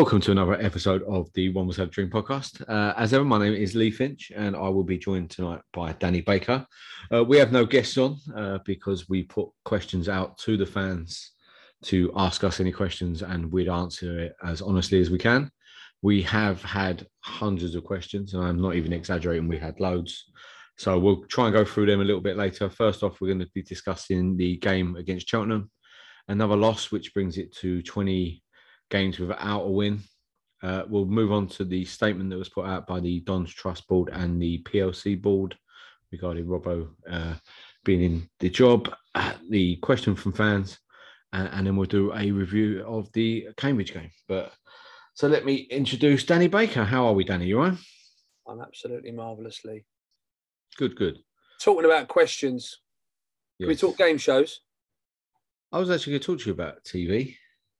Welcome to another episode of the Wombles Had a Dream podcast. Uh, as ever, my name is Lee Finch, and I will be joined tonight by Danny Baker. Uh, we have no guests on uh, because we put questions out to the fans to ask us any questions, and we'd answer it as honestly as we can. We have had hundreds of questions, and I'm not even exaggerating. We had loads, so we'll try and go through them a little bit later. First off, we're going to be discussing the game against Cheltenham, another loss, which brings it to 20 games without a win. Uh, we'll move on to the statement that was put out by the Dons Trust Board and the PLC Board regarding Robbo uh, being in the job, uh, the question from fans, and, and then we'll do a review of the Cambridge game. But so let me introduce Danny Baker. How are we, Danny? You all right? I'm absolutely marvellously. Good, good. Talking about questions, can we talk game shows? I was actually going to talk to you about TV.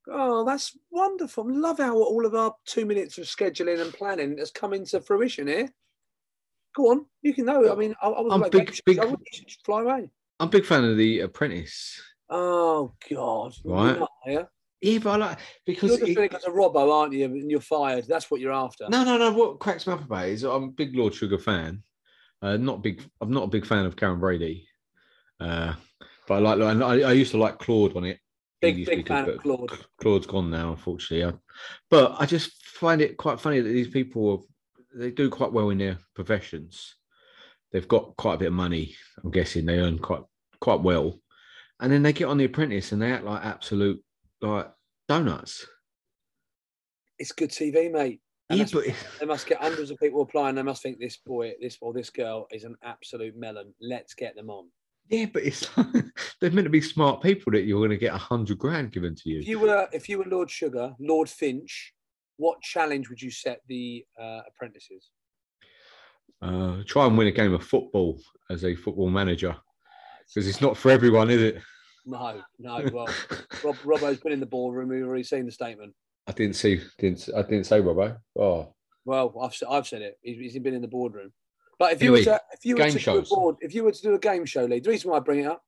Oh, that's wonderful. Love how all of our two minutes of scheduling and planning has come into fruition here. Go on, you can know. I mean, I, I was I'm like, big- big- I fly away. I'm a big fan of The Apprentice. Oh God, Right. You're not, are you? Yeah, but I like because You're just it- because of Robbo, aren't you? And you're fired. That's what you're after. No, no, no. What cracks me up about is I'm a big Lord Sugar fan. Uh, not big. I'm not a big fan of Karren Brady. Uh, but I like. like- I, I used to like Claude on it. Big, big fan of Claude. Claude's gone now, unfortunately. I- but I just find it quite funny that these people they do quite well in their professions. They've got quite a bit of money. I'm guessing they earn quite quite well, and then they get on The Apprentice and they act like absolute like donuts. It's good TV, mate. Yeah, but they must get hundreds of people applying. They must think this boy, this or this girl is an absolute melon. Let's get them on. Yeah, but it's they're meant to be smart people that you're going to get a hundred grand given to you. If you were if you were Lord Sugar, Lord Finch, what challenge would you set the uh, apprentices? Uh, try and win a game of football as a football manager because it's not for everyone, is it? No, no. Well, Rob, Robbo's been in the ballroom. We've already seen the statement. I didn't see, didn't I didn't say Robbo. Oh, Well, I've I've said it. He's, he's been in the boardroom. But if you Anyway, were to if you were to shows. Do a board, if you were to do a game show, Lee, the reason why I bring it up,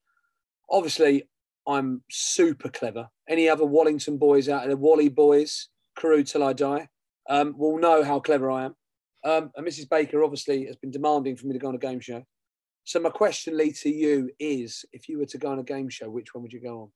obviously, I'm super clever. Any other Wallington boys out there, Wally boys, crew till I die, um, will know how clever I am. Um, and Mrs. Baker obviously has been demanding for me to go on a game show. So my question, Lee, to you is: If you were to go on a game show, which one would you go on?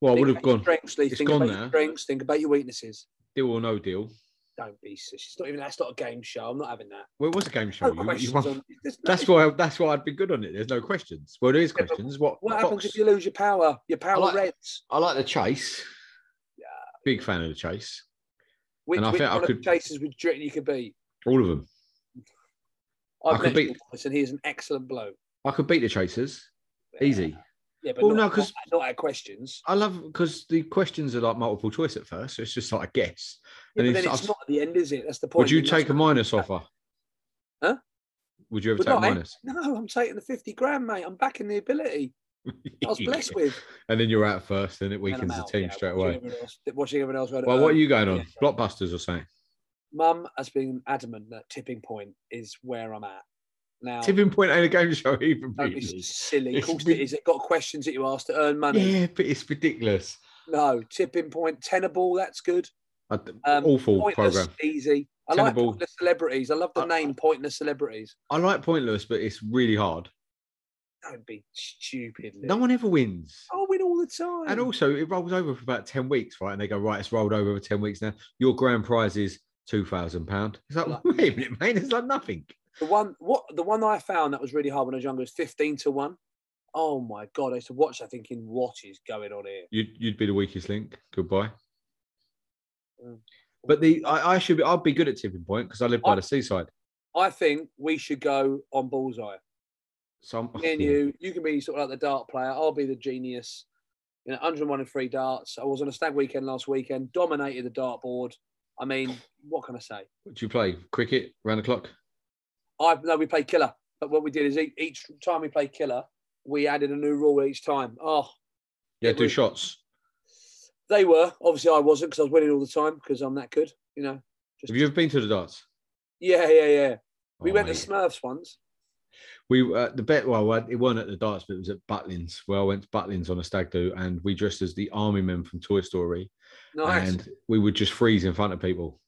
well, I would have gone Strengths, Lee. it's Think gone about your strengths. Think about your weaknesses. deal or no deal. Don't be. It's not even. That's not a game show. I'm not having that. Well, it was a game show. No You- you questions won- on- no- that's why. That's why I'd be good on it. There's no questions. Well, there is questions. What? What happens if you lose your power? Your power like- reds. I like the chase. Yeah. Big fan of the chase. Which, I which think I one of the could- chasers would you you could beat? All of them. I've I could beat- and he is an excellent bloke. I could beat the chasers. Easy. Yeah, but Well, not, no, 'cause- not, not at questions. I love because the questions are like multiple choice at first, so it's just like a guess. Yeah, And but then it's- not at the end, is it? That's the point. Would you take a minus offer? Huh? Would you ever take a minus? No, I'm taking the 50 grand, mate. I'm backing the ability. I was blessed with. And then you're out first, and it And weakens the team yeah, straight watching away. everyone else- Watching everyone else. Well, what are you going on? Yeah. Blockbusters or something? Mum has been adamant that tipping point is where I'm at. Now, Tipping point ain't a game show even. be silly. Of It's course rid- it is. It got questions that you ask to earn money. Yeah, but it's ridiculous. No, tipping point, tenable, that's good. I- Um, awful program. easy. I like Tenable. pointless celebrities. I love the Uh, name pointless celebrities. I like pointless, but it's really hard. Don't be stupid. No one ever wins. I win all the time. And also, it rolls over for about 10 weeks, right? And they go, right, it's rolled over for 10 weeks now. Your grand prize is £2,000. It's like, Like- wait a minute, mate. It's like nothing. The one what the one I found that was really hard when I was younger was fifteen to one. Oh my god, I used to watch that thinking, what is going on here? You'd, you'd be the weakest link. Goodbye. Mm. But the I, I should be I'd be good at tipping point because I live by I- the seaside. I think we should go on bullseye. So Me and you, you can be sort of like the dart player. I'll be the genius. You know, 101 and three darts. I was on a stag weekend last weekend, dominated the dart board. I mean, what can I say? Do you play? Cricket round the clock? I no, we played killer, but what we did is each, each time we played killer, we added a new rule each time. Oh, Yeah, It do was- shots. they were obviously I wasn't because I was winning all the time because I'm that good. You know, just Have you ever been to the darts? yeah, yeah, yeah. We Oh, went to. Smurfs once. We uh, the bet well it weren't at the darts, but it was at Butlins. Where I went to Butlins on a stag do, and we dressed as the army men from Toy Story, Nice. and we would just freeze in front of people,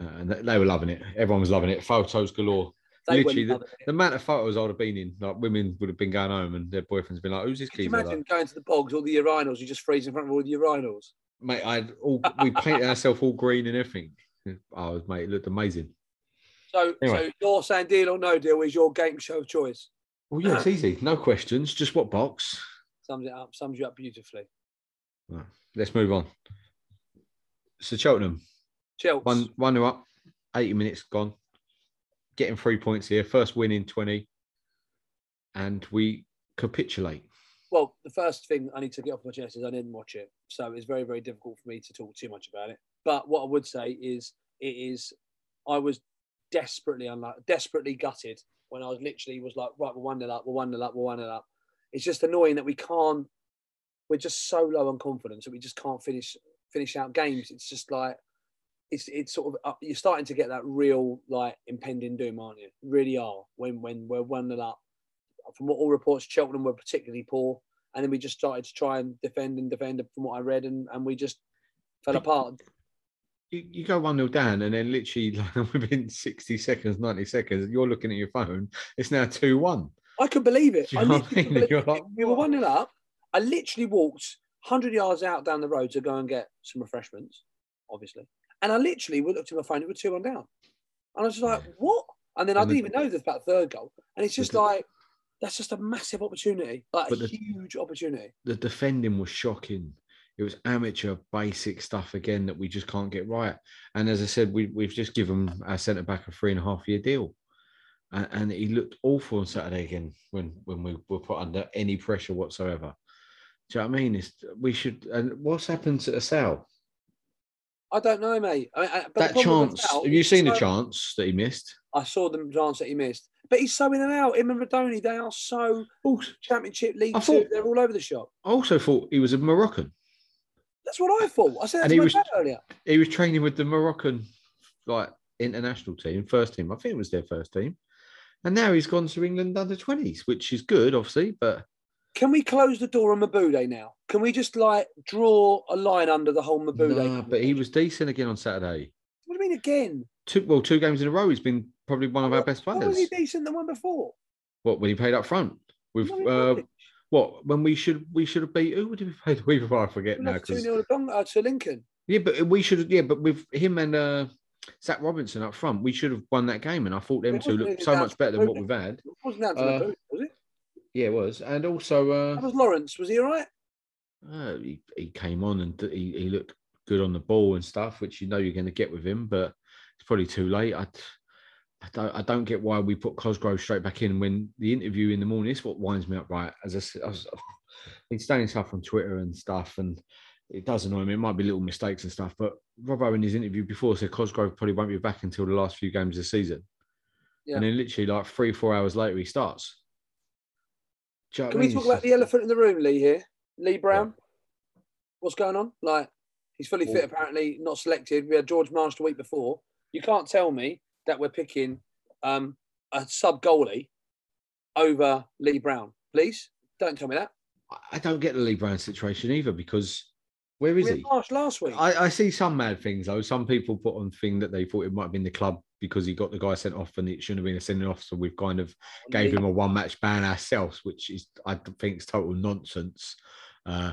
uh, and they were loving it. Everyone was loving it. Photos galore. They Literally, the, the amount of photos I'd have been in, like women would have been going home, and their boyfriends been like, "Who's this Could you imagine Like, going to the bogs, all the urinals, you just freeze in front of all the urinals? mate, I had all we painted ourselves all green and everything. Oh, mate, it looked amazing. So, Anyway. so you're saying deal or no deal is your game show of choice. Well, yeah, it's easy. No questions. Just what box? Sums it up, sums you up beautifully. Right, Let's move on. So Cheltenham, Chelsea. one one up, eighty minutes gone, getting three points here. First win in twenty, and we capitulate. Well, the first thing I need to get off my chest is I didn't watch it, so it's very, very difficult for me to talk too much about it. But what I would say is, it is, I was desperately unlucky, desperately gutted when I was literally was like, right, we're one nil up, we're one nil up, we're one nil up. It's just annoying that we can't. We're just so low on confidence that we just can't finish finish out games. It's just like it's it's sort of uh, you're starting to get that real like impending doom, aren't you? Really are when when we're one nil up. From what all reports, Cheltenham were particularly poor, and then we just started to try and defend and defend. From what I read, and, and we just fell apart. You, you go one 0 down, and then literally like, within sixty seconds, ninety seconds, you're looking at your phone. It's now two one. I could believe it. I know what literally I mean? believe You're it. like, we were one nil up. I literally walked hundred yards out down the road to go and get some refreshments, obviously. And I literally looked at my phone. It was two one down, and I was just like, "What?" And then I And didn't the- even know there's about third goal. And it's just the- like that's just a massive opportunity, like a the- huge opportunity. The defending was shocking. It was amateur basic stuff again that we just can't get right. And as I said, we, we've just given our centre back a three and a half year deal. And, and he looked awful on Saturday again when, when we were put under any pressure whatsoever. Do you know what I mean? It's, we should. And what's happened to Assal? I don't know, mate. I mean, I- That chance. Have you seen the chance that he missed? I saw the chance that he missed, but he's so in and out. Him and Rudoni, they are so Also, Championship League I thought- They're all over the shop. I also thought he was a Moroccan. That's what I thought. I said that to he my was- dad earlier. He was training with the Moroccan like international team, first team. I think it was their first team. And now he's gone to England under 20s, which is good, obviously. But Can we close the door on Mebude now? Can we just like draw a line under the whole Mebude? nah, but he was decent again on Saturday. What do you mean again? Two, well, two games in a row, he's been probably one of our best players. was he decent than one before? What when he played up front with uh, what when we should we should have beat who did we play the week before? I forget now. lost 0 to, uh, to Lincoln. yeah, but we should yeah, but with him and uh, Zach Robinson up front. We should have won that game, and I thought them It two looked so much better than what we've had. It wasn't to Uh, was it? Yeah, it was, and also uh, That was Lawrence. Was he all right? uh, he, he came on and he, he looked good on the ball and stuff, which you know you're going to get with him, but it's probably too late. I, I don't I don't get why we put Cosgrove straight back in when the interview in the morning. Is what winds me up, right? As I was, I've been saying stuff on Twitter and stuff, and it does annoy me. It might be little mistakes and stuff, but Robbo in his interview before said Cosgrove probably won't be back until the last few games of the season. Yeah. And then literally like three, four hours later, he starts. You know Can we mean? talk about the elephant in the room, Lee? Here, Lee Brown. What's going on? Like he's fully fit, apparently not selected. We had George Marsh the week before. You can't tell me that we're picking um, a sub goalie over Lee Brown, please. Don't tell me that. I don't get the Lee Brown situation either because where is We he? Marsh last week. I, I see some mad things though. Some people put on thing that they thought it might have been the club because he got the guy sent off and it shouldn't have been a sending off. So we've kind of gave him a one match ban ourselves, which is I think is total nonsense. Uh,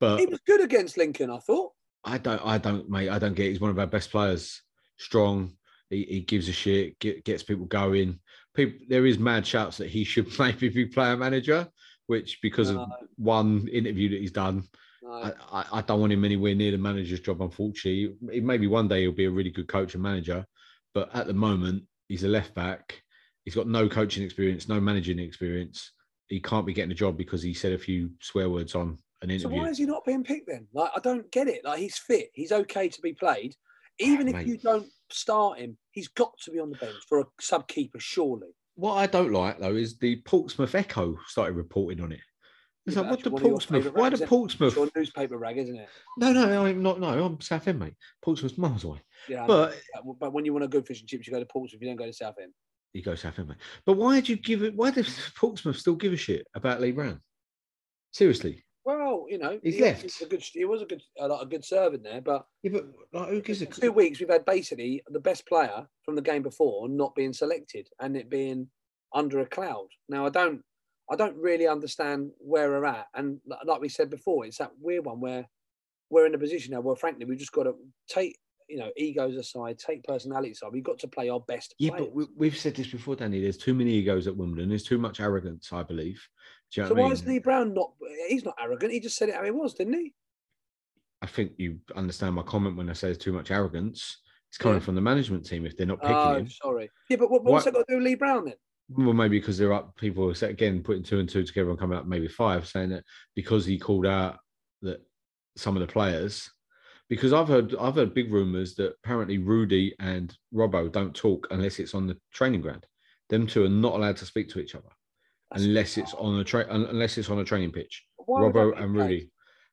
but he was good against Lincoln, I thought. I don't, I don't, mate. I don't get. it. He's one of our best players. Strong. He, he gives a shit. Get, gets people going. People, there is mad shouts that he should maybe be player manager, which because of one interview that he's done, No. I, I, I don't want him anywhere near the manager's job. Unfortunately, maybe one day he'll be a really good coach and manager, but at the moment he's a left back. He's got no coaching experience, no managing experience. He can't be getting a job because he said a few swear words on an interview. So why is he not being picked then? Like I don't get it. Like he's fit. He's okay to be played. Even if Mate. you don't start him, he's got to be on the bench for a sub keeper, surely. What I don't like though is the Portsmouth Echo started reporting on it. It's Yeah, like, what the one of your Portsmouth? Why the? Portsmouth? It's your newspaper rag, isn't it? No, no, I'm not. No, I'm South End, mate. Portsmouth's miles away. Yeah. But but when you want to go fish and chips, you go to Portsmouth. You don't go to Southend. you go South End, mate. But why did you give it? Why does Portsmouth still give a shit about Lee Brown? Seriously, Well, you know, He's he left. was A good, he was a good, a, like a good servant there. But yeah, but like, who gives a? two weeks, we've had basically the best player from the game before not being selected and it being under a cloud. Now, I don't, I don't really understand where we're at. And like we said before, it's that weird one where we're in a position now where, frankly, we've just got to take, you know, egos aside, take personality aside. We've got to play our best. Yeah, players. but we, we've said this before, Danny. There's too many egos at Wimbledon. There's too much arrogance, I believe. You know so I why mean? is Lee Brown not? He's not arrogant. He just said it how he was, didn't he? I think you understand my comment when I say there's too much arrogance. It's coming Yeah. from the management team if they're not oh, picking Oh, him. sorry. Yeah, but what, what's that got to do with Lee Brown then? Well, maybe because they're up. People again putting two and two together and coming up maybe five, saying that because he called out that some of the players. Because I've heard I've heard big rumours that apparently Rudy and Robbo don't talk unless it's on the training ground. Them two are not allowed to speak to each other That's unless it's on a train unless it's on a training pitch. Why Robbo and? Rudy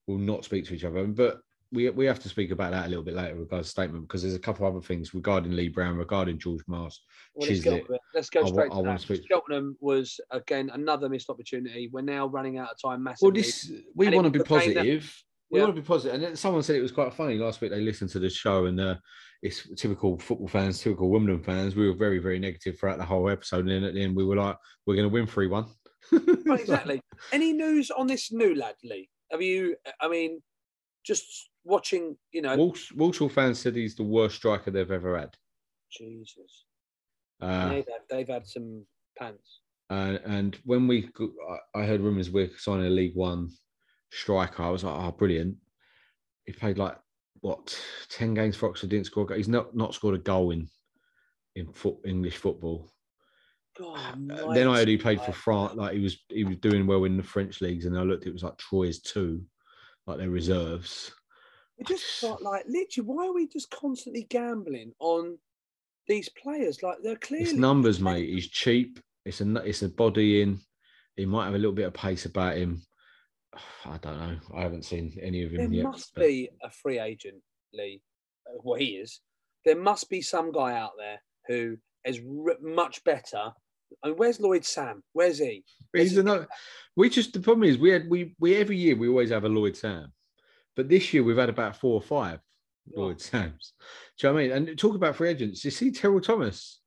will not speak to each other. But we we have to speak about that a little bit later regarding statement because there's a couple of other things regarding Lee Brown, regarding George Marsh. Well, let's, get on Chislett. with it. let's go straight I to wanna that. speak- Cheltenham was again another missed opportunity. We're now running out of time Well, massively. this we And want to be game that- positive. We Yeah. want to be positive. And then someone said it was quite funny last week. They listened to the show, and uh, it's typical football fans, typical Wimbledon fans. We were very, very negative throughout the whole episode, and then at the end, we were like, "We're going to win three one." Exactly. Any news on this new lad, Lee? Have you? I mean, just watching. You know, Walsh, Walsall fans said he's the worst striker they've ever had. Jesus, Uh, they've, had, they've had some pants. Uh, and when we, I I heard rumours we're signing a League One striker. I was like, oh, brilliant. He played like what ten games for Oxford, didn't score. He's not not scored a goal in in foot, English football. God, Uh, then I heard he played for. France. Like he was he was doing well in the French leagues, and I looked. It was like Troyes two, like their reserves. It just felt like literally. Why are we just constantly gambling on these players? Like they're clearly It's numbers, mate. He's cheap. It's a it's a body in. He might have a little bit of pace about him. I don't know. I haven't seen any of him There yet. There must but- be a free agent, Lee. uh, Well, he is. There must be some guy out there who is much better. I mean, where's Lloyd Sam? Where's he? He's another. We just the problem is we had we we every year we always have a Lloyd Sam, but this year we've had about four or five Lloyd Sams. Do you know what I mean? And talk about free agents. You see Terell Thomas.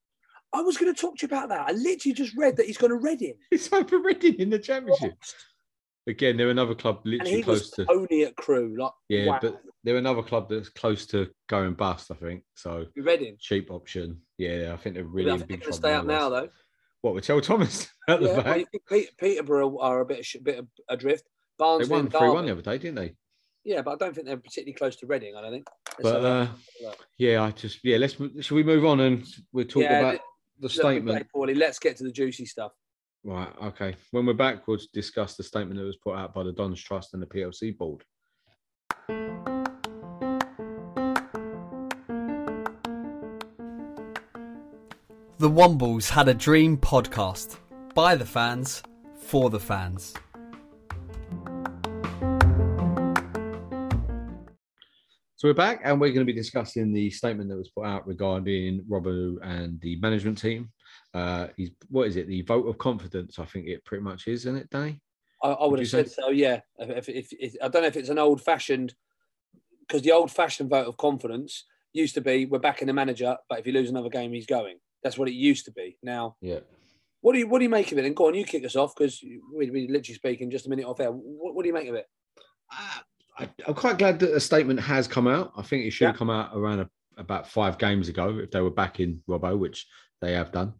I was going to talk to you about that. I literally just read that he's going to Reading. He's over Reading in the championship. Again, they're another club literally close to only at Crewe. Like, yeah, wow. but they're another club that's close to going bust. I think so. Reading. Cheap option. Yeah, I think they're really I big they're stay up now, though. What with Joe Thomas at the Yeah, back? well, you think Pete, Peterborough are a bit bit adrift. Barnsley They won three one the other day, didn't they? Yeah, but I don't think they're particularly close to Reading. I don't think. Let's But uh, yeah, I just yeah. Let's should we move on and we'll talk Yeah, about the statement. Paulie, let's get to the juicy stuff. Right. Okay. When we're back, we'll discuss the statement that was put out by the Dons Trust and the PLC board. The Wombles had a dream podcast by the fans for the fans. So we're back, and we're going to be discussing the statement that was put out regarding Robbo and the management team. Uh, he's what is it? The vote of confidence. I think it pretty much is, isn't it, Danny? I, I would Would have said so. Yeah. If, if, if, I don't know if it's an old-fashioned, because the old-fashioned vote of confidence used to be we're backing the manager, but if you lose another game, he's going. That's what it used to be. Now, Yeah. what do you what do you make of it? And go on, you kick us off because we we literally speaking just a minute off air. What, what do you make of it? I, I'm quite glad that a statement has come out. I think it should have come out around a, about five games ago if they were backing Robbo, which they have done.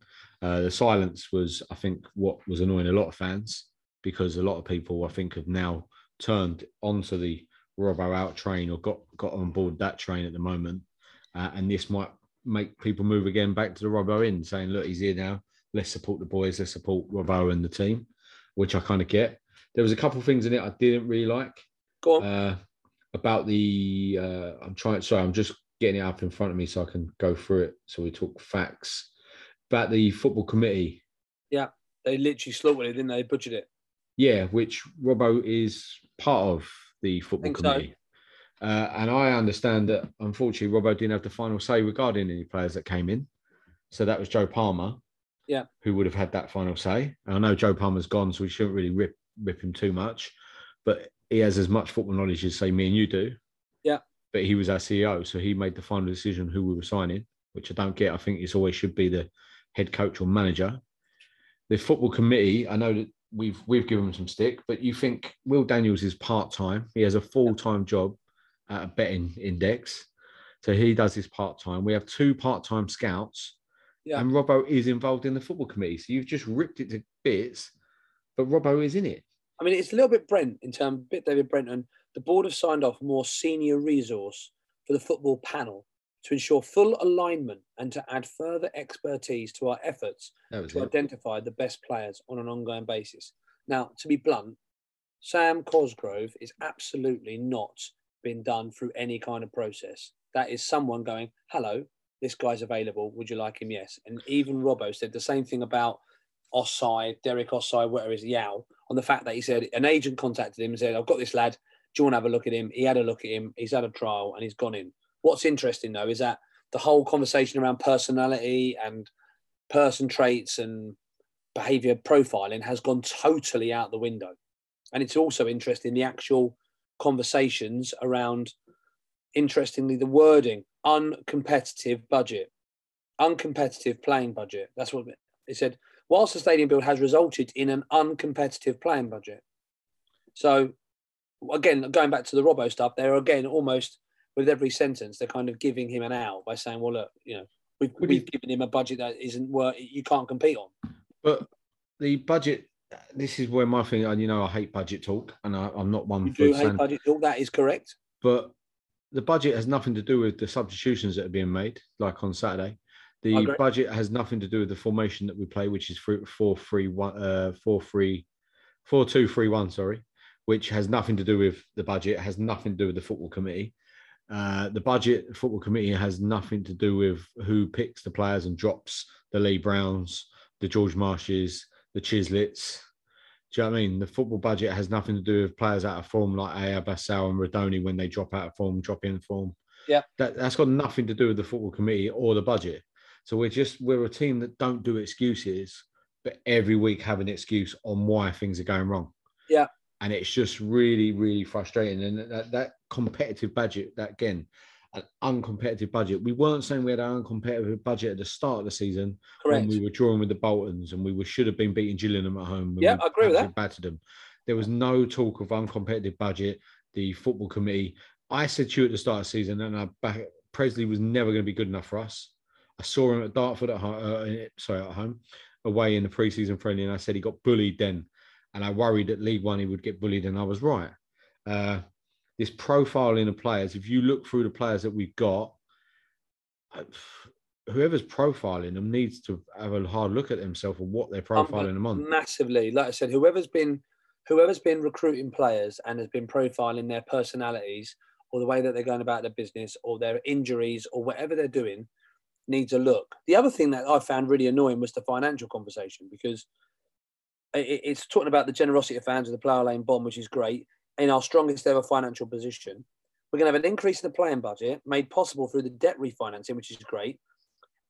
Uh, the silence was, I think, what was annoying a lot of fans because a lot of people, I think, have now turned onto the Robbo out train or got got on board that train at the moment, uh, and this might make people move again back to the Robbo in, saying, "Look, he's here now. Let's support the boys. Let's support Robbo and the team," which I kind of get. There was a couple of things in it I didn't really like Go on. uh, about the. Uh, I'm trying. Sorry, I'm just getting it up in front of me so I can go through it. So we talk facts about the football committee. Yeah, they literally slaughtered it, didn't they? Butchered it. Yeah, which Robbo is part of the football Think so. committee. Uh, and I understand that unfortunately Robbo didn't have the final say regarding any players that came in. So that was Joe Palmer. Yeah. Who would have had that final say. And I know Joe Palmer's gone, so we shouldn't really rip rip him too much. But he has as much football knowledge as say me and you do. Yeah. But he was our CEO, so he made the final decision who we were signing, which I don't get. I think it's always should be the head coach or manager. The football committee, I know that we've we've given him some stick, but you think Will Daniels is part time. He has a full time job at a betting index, so he does this part time. We have two part time scouts, Yeah. and Robbo is involved in the football committee. So you've just ripped it to bits, but Robbo is in it. I mean, it's a little bit Brent in terms, bit David Brenton. The board have signed off more senior resource for the football panel to ensure full alignment and to add further expertise to our efforts to it. identify the best players on an ongoing basis. Now, to be blunt, Sam Cosgrove is absolutely not been done through any kind of process. That is someone going, hello, this guy's available. Would you like him? Yes. And even Robbo said the same thing about Osei, Derick Osei, whatever is Yaw, on the fact that he said an agent contacted him and said, I've got this lad. Do you want to have a look at him? He had a look at him. He's had a trial and he's gone in. What's interesting though is that the whole conversation around personality and person traits and behavior profiling has gone totally out the window. And it's also interesting the actual conversations around, interestingly, the wording uncompetitive budget, uncompetitive playing budget. That's what it said. Whilst the stadium build has resulted in an uncompetitive playing budget. So, again, going back to the Robbo stuff, they're again almost with every sentence, they're kind of giving him an out by saying, well, look, you know, we've, we've given him a budget that isn't worth, you can't compete on. But the budget. This is where my thing. and You know, I hate budget talk, and I, I'm not one You do hate saying budget talk, that is correct. but the budget has nothing to do with the substitutions that are being made, like on Saturday. The budget has nothing to do with the formation that we play, which is four, three, one, uh, four, three, four, two, three, one. Sorry, which has nothing to do with the budget. Has nothing to do with the football committee. Uh, the budget the football committee has nothing to do with who picks the players and drops the Lee Browns, the George Marshes, the Chisletts. Do you know what I mean? The football budget has nothing to do with players out of form like Ayoub Assal and Rudoni when they drop out of form, drop in form. Yeah. That that's got nothing to do with the football committee or the budget. So we're just we're a team that don't do excuses, but every week have an excuse on why things are going wrong. Yeah. And it's just really, really frustrating. And that, that competitive budget, that again, an uncompetitive budget. We weren't saying we had an uncompetitive budget at the start of the season Correct. when we were drawing with the Boltons and we were, should have been beating Gillingham at home. Yeah, I agree with that. Battered them. There was no talk of uncompetitive budget. The football committee. I said to you at the start of the season, and I back Pressley was never going to be good enough for us. I saw him at Dartford at home, uh, sorry at home, away in the preseason friendly, and I said he got bullied then, and I worried at League One he would get bullied, and I was right. Uh, this profiling of players, if you look through the players that we've got, whoever's profiling them needs to have a hard look at themselves and what they're profiling Um, them on. Massively. Like I said, whoever's been whoever's been recruiting players and has been profiling their personalities or the way that they're going about their business or their injuries or whatever they're doing needs a look. The other thing that I found really annoying was the financial conversation because it's talking about the generosity of fans of the Plough Lane Bond, which is great, in our strongest ever financial position. We're going to have an increase in the playing budget made possible through the debt refinancing, which is great,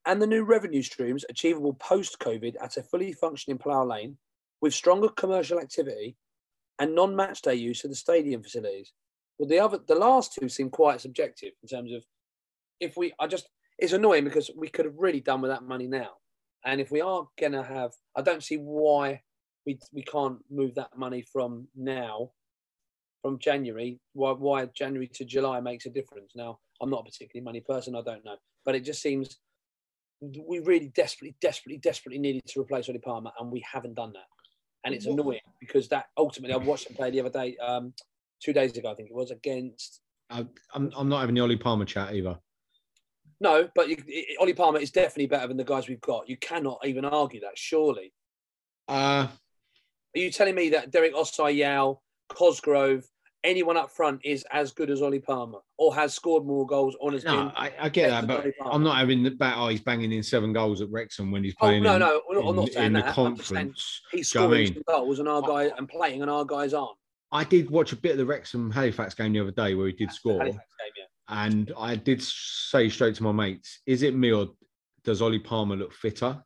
and the new revenue streams achievable post COVID at a fully functioning Plough Lane with stronger commercial activity and non match day use of the stadium facilities. Well, the other, the last two seem quite subjective in terms of if we, I just, it's annoying because we could have really done with that money now. And if we are going to have, I don't see why we, we can't move that money from now, from January, why, why January to July makes a difference. Now, I'm not a particularly money person, I don't know. But it just seems we really desperately, desperately, desperately needed to replace Ollie Palmer, and we haven't done that. And it's annoying because that ultimately, I watched him play the other day, um, two days ago, I think it was against. I, I'm, I'm not having the Ollie Palmer chat either. No, but you, it, Ollie Palmer is definitely better than the guys we've got. You cannot even argue that, surely. Uh, Are you telling me that Derick Osei Yaw, Cosgrove, anyone up front is as good as Ollie Palmer or has scored more goals on his. no. I, I get that, but I'm not having the bat. Oh, he's banging in seven goals at Wrexham when he's Oh, playing. no, in, no, I'm not- I'm not in- saying in the that. Saying conference. He's Do you know what I scoring mean? some goals and our guy and playing and our guys aren't. I did watch a bit of the Wrexham Halifax game the other day where he did score, Halifax game, yeah. and I did say straight to my mates, "Is it me or does Ollie Palmer look fitter?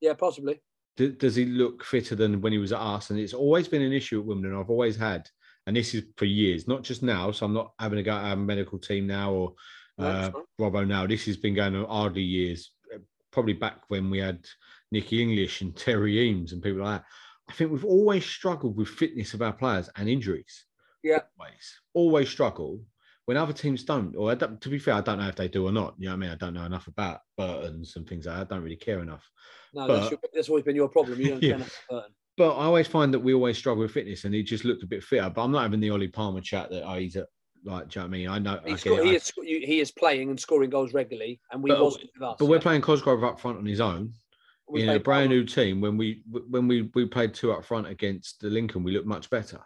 Yeah, possibly. D- does he look fitter than when he was at us?" And it's always been an issue at Wimbledon. I've always had, and this is for years, not just now. So I'm not having to go to our medical team now or uh, that's. Robbo now. This has been going on hardly years, uh, probably back when we had Nicky English and Terry Eames and people like that. I think we've always struggled with fitness of our players and injuries. Yeah. Always, always struggle when other teams don't. Or I don't, to be fair, I don't know if they do or not. You know what I mean? I don't know enough about Burton's and things like that. I don't really care enough. No, But- that's, your, that's always been your problem. You don't Yeah. care enough about Burton. But I always find that we always struggle with fitness, and he just looked a bit fitter. But I'm not having the Ollie Palmer chat that oh, he's at like. Do you know what I mean? I know. I he, is, he is playing and scoring goals regularly, and we But- wasn't with us. but we're playing Cosgrove up front on his own. We in a brand new team when we when we we played two up front against the Lincoln, we looked much better.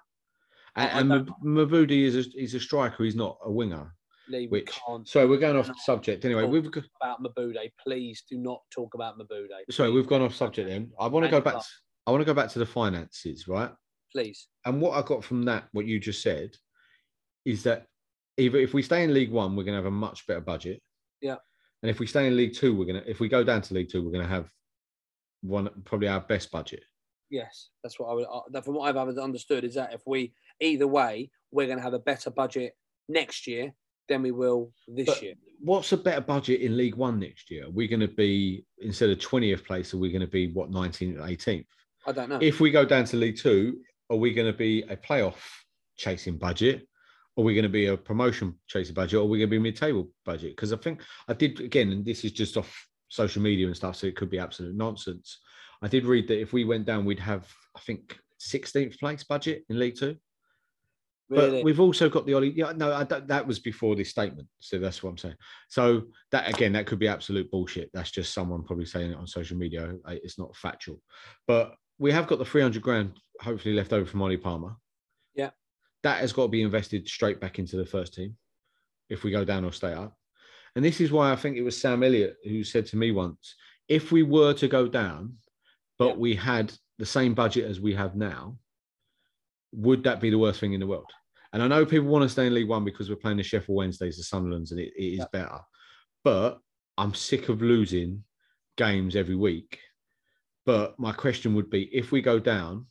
And, and is a, he's a striker. He's not a winger. Lee, we Which can't so we're going off subject anyway. We've got, about Mebude. Please do not talk about Mebude. sorry, we've gone off subject. Then I want to go back. To, I want to go back to the finances, right? Please. And what I got from that, what you just said, is that either if we stay in League One, we're going to have a much better budget. Yeah. And if we stay in League Two, we're going to. If we go down to League Two, we're going to have one probably our best budget. Yes, that's what I would. Uh, from what I've understood is that if we either way, we're going to have a better budget next year than we will this But year. What's a better budget in League One next year? We're going to be instead of 20th place, are we going to be what 19th, 18th? I don't know. If we go down to League Two, are we going to be a playoff chasing budget? Are we going to be a promotion chasing budget? Or are we going to be mid-table budget? Because I think I did again, and this is just off social media and stuff, so it could be absolute nonsense. I did read that if we went down, we'd have I think 16th place budget in League Two. really, But we've also got the Ollie. Yeah, no, I that was before this statement. So that's what I'm saying. So that again, that could be absolute bullshit. That's just someone probably saying it on social media. It's not factual. But we have got the 300 grand hopefully left over from Ollie Palmer. Yeah. That has got to be invested straight back into the first team if we go down or stay up. And this is why I think it was Sam Elliott who said to me once if we were to go down, but Yeah. we had the same budget as we have now, would that be the worst thing in the world? And I know people want to stay in League One because we're playing the Sheffield Wednesdays, the Sunderlands, and it, it is Yeah. better. But I'm sick of losing games every week. But my question would be if we go down,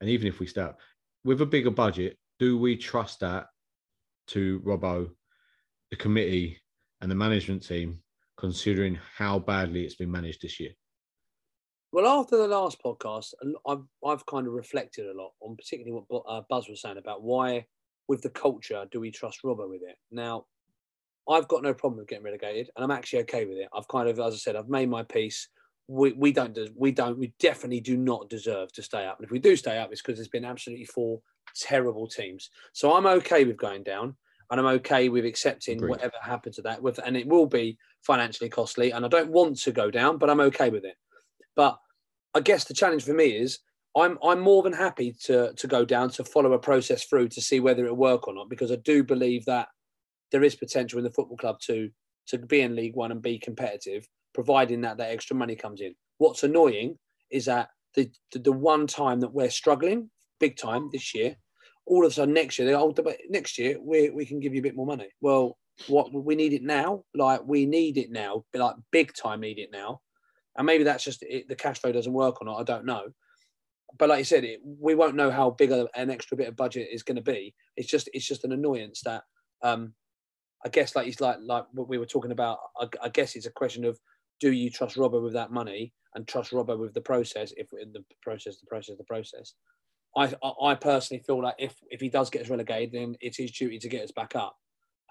and even if we stay up, with a bigger budget, do we trust that to Robbo, the committee, and the management team, considering how badly it's been managed this year? Well, after the last podcast, I've I've kind of reflected a lot on particularly what uh, Buzz was saying about why, with the culture, do we trust Robbo with it? Now, I've got no problem with getting relegated, and I'm actually okay with it. I've kind of, as I said, I've made my peace. We we don't we don't we definitely do not deserve to stay up, and if we do stay up, it's because there's been absolutely four terrible teams. So I'm okay with going down, and I'm okay with accepting Agreed. whatever happens to that. With and it will be financially costly, and I don't want to go down, but I'm okay with it. But I guess the challenge for me is I'm I'm more than happy to to go down to follow a process through to see whether it'll work or not because I do believe that there is potential in the football club to to be in League One and be competitive, providing that that extra money comes in. What's annoying is that the the, the one time that we're struggling big time this year, all of a sudden next year they oh next year we we can give you a bit more money. Well, what we need it now, like we need it now, like big time need it now and maybe that's just it, the cash flow doesn't work or not. I don't know. But like you said, it, we won't know how big a, an extra bit of budget is going to be. It's just it's just an annoyance that um, I guess like it's like like what we were talking about. I, I guess it's a question of do you trust Robbo with that money and trust Robbo with the process? If in the process, the process, the process. I I personally feel like if if he does get us relegated, then it's his duty to get us back up,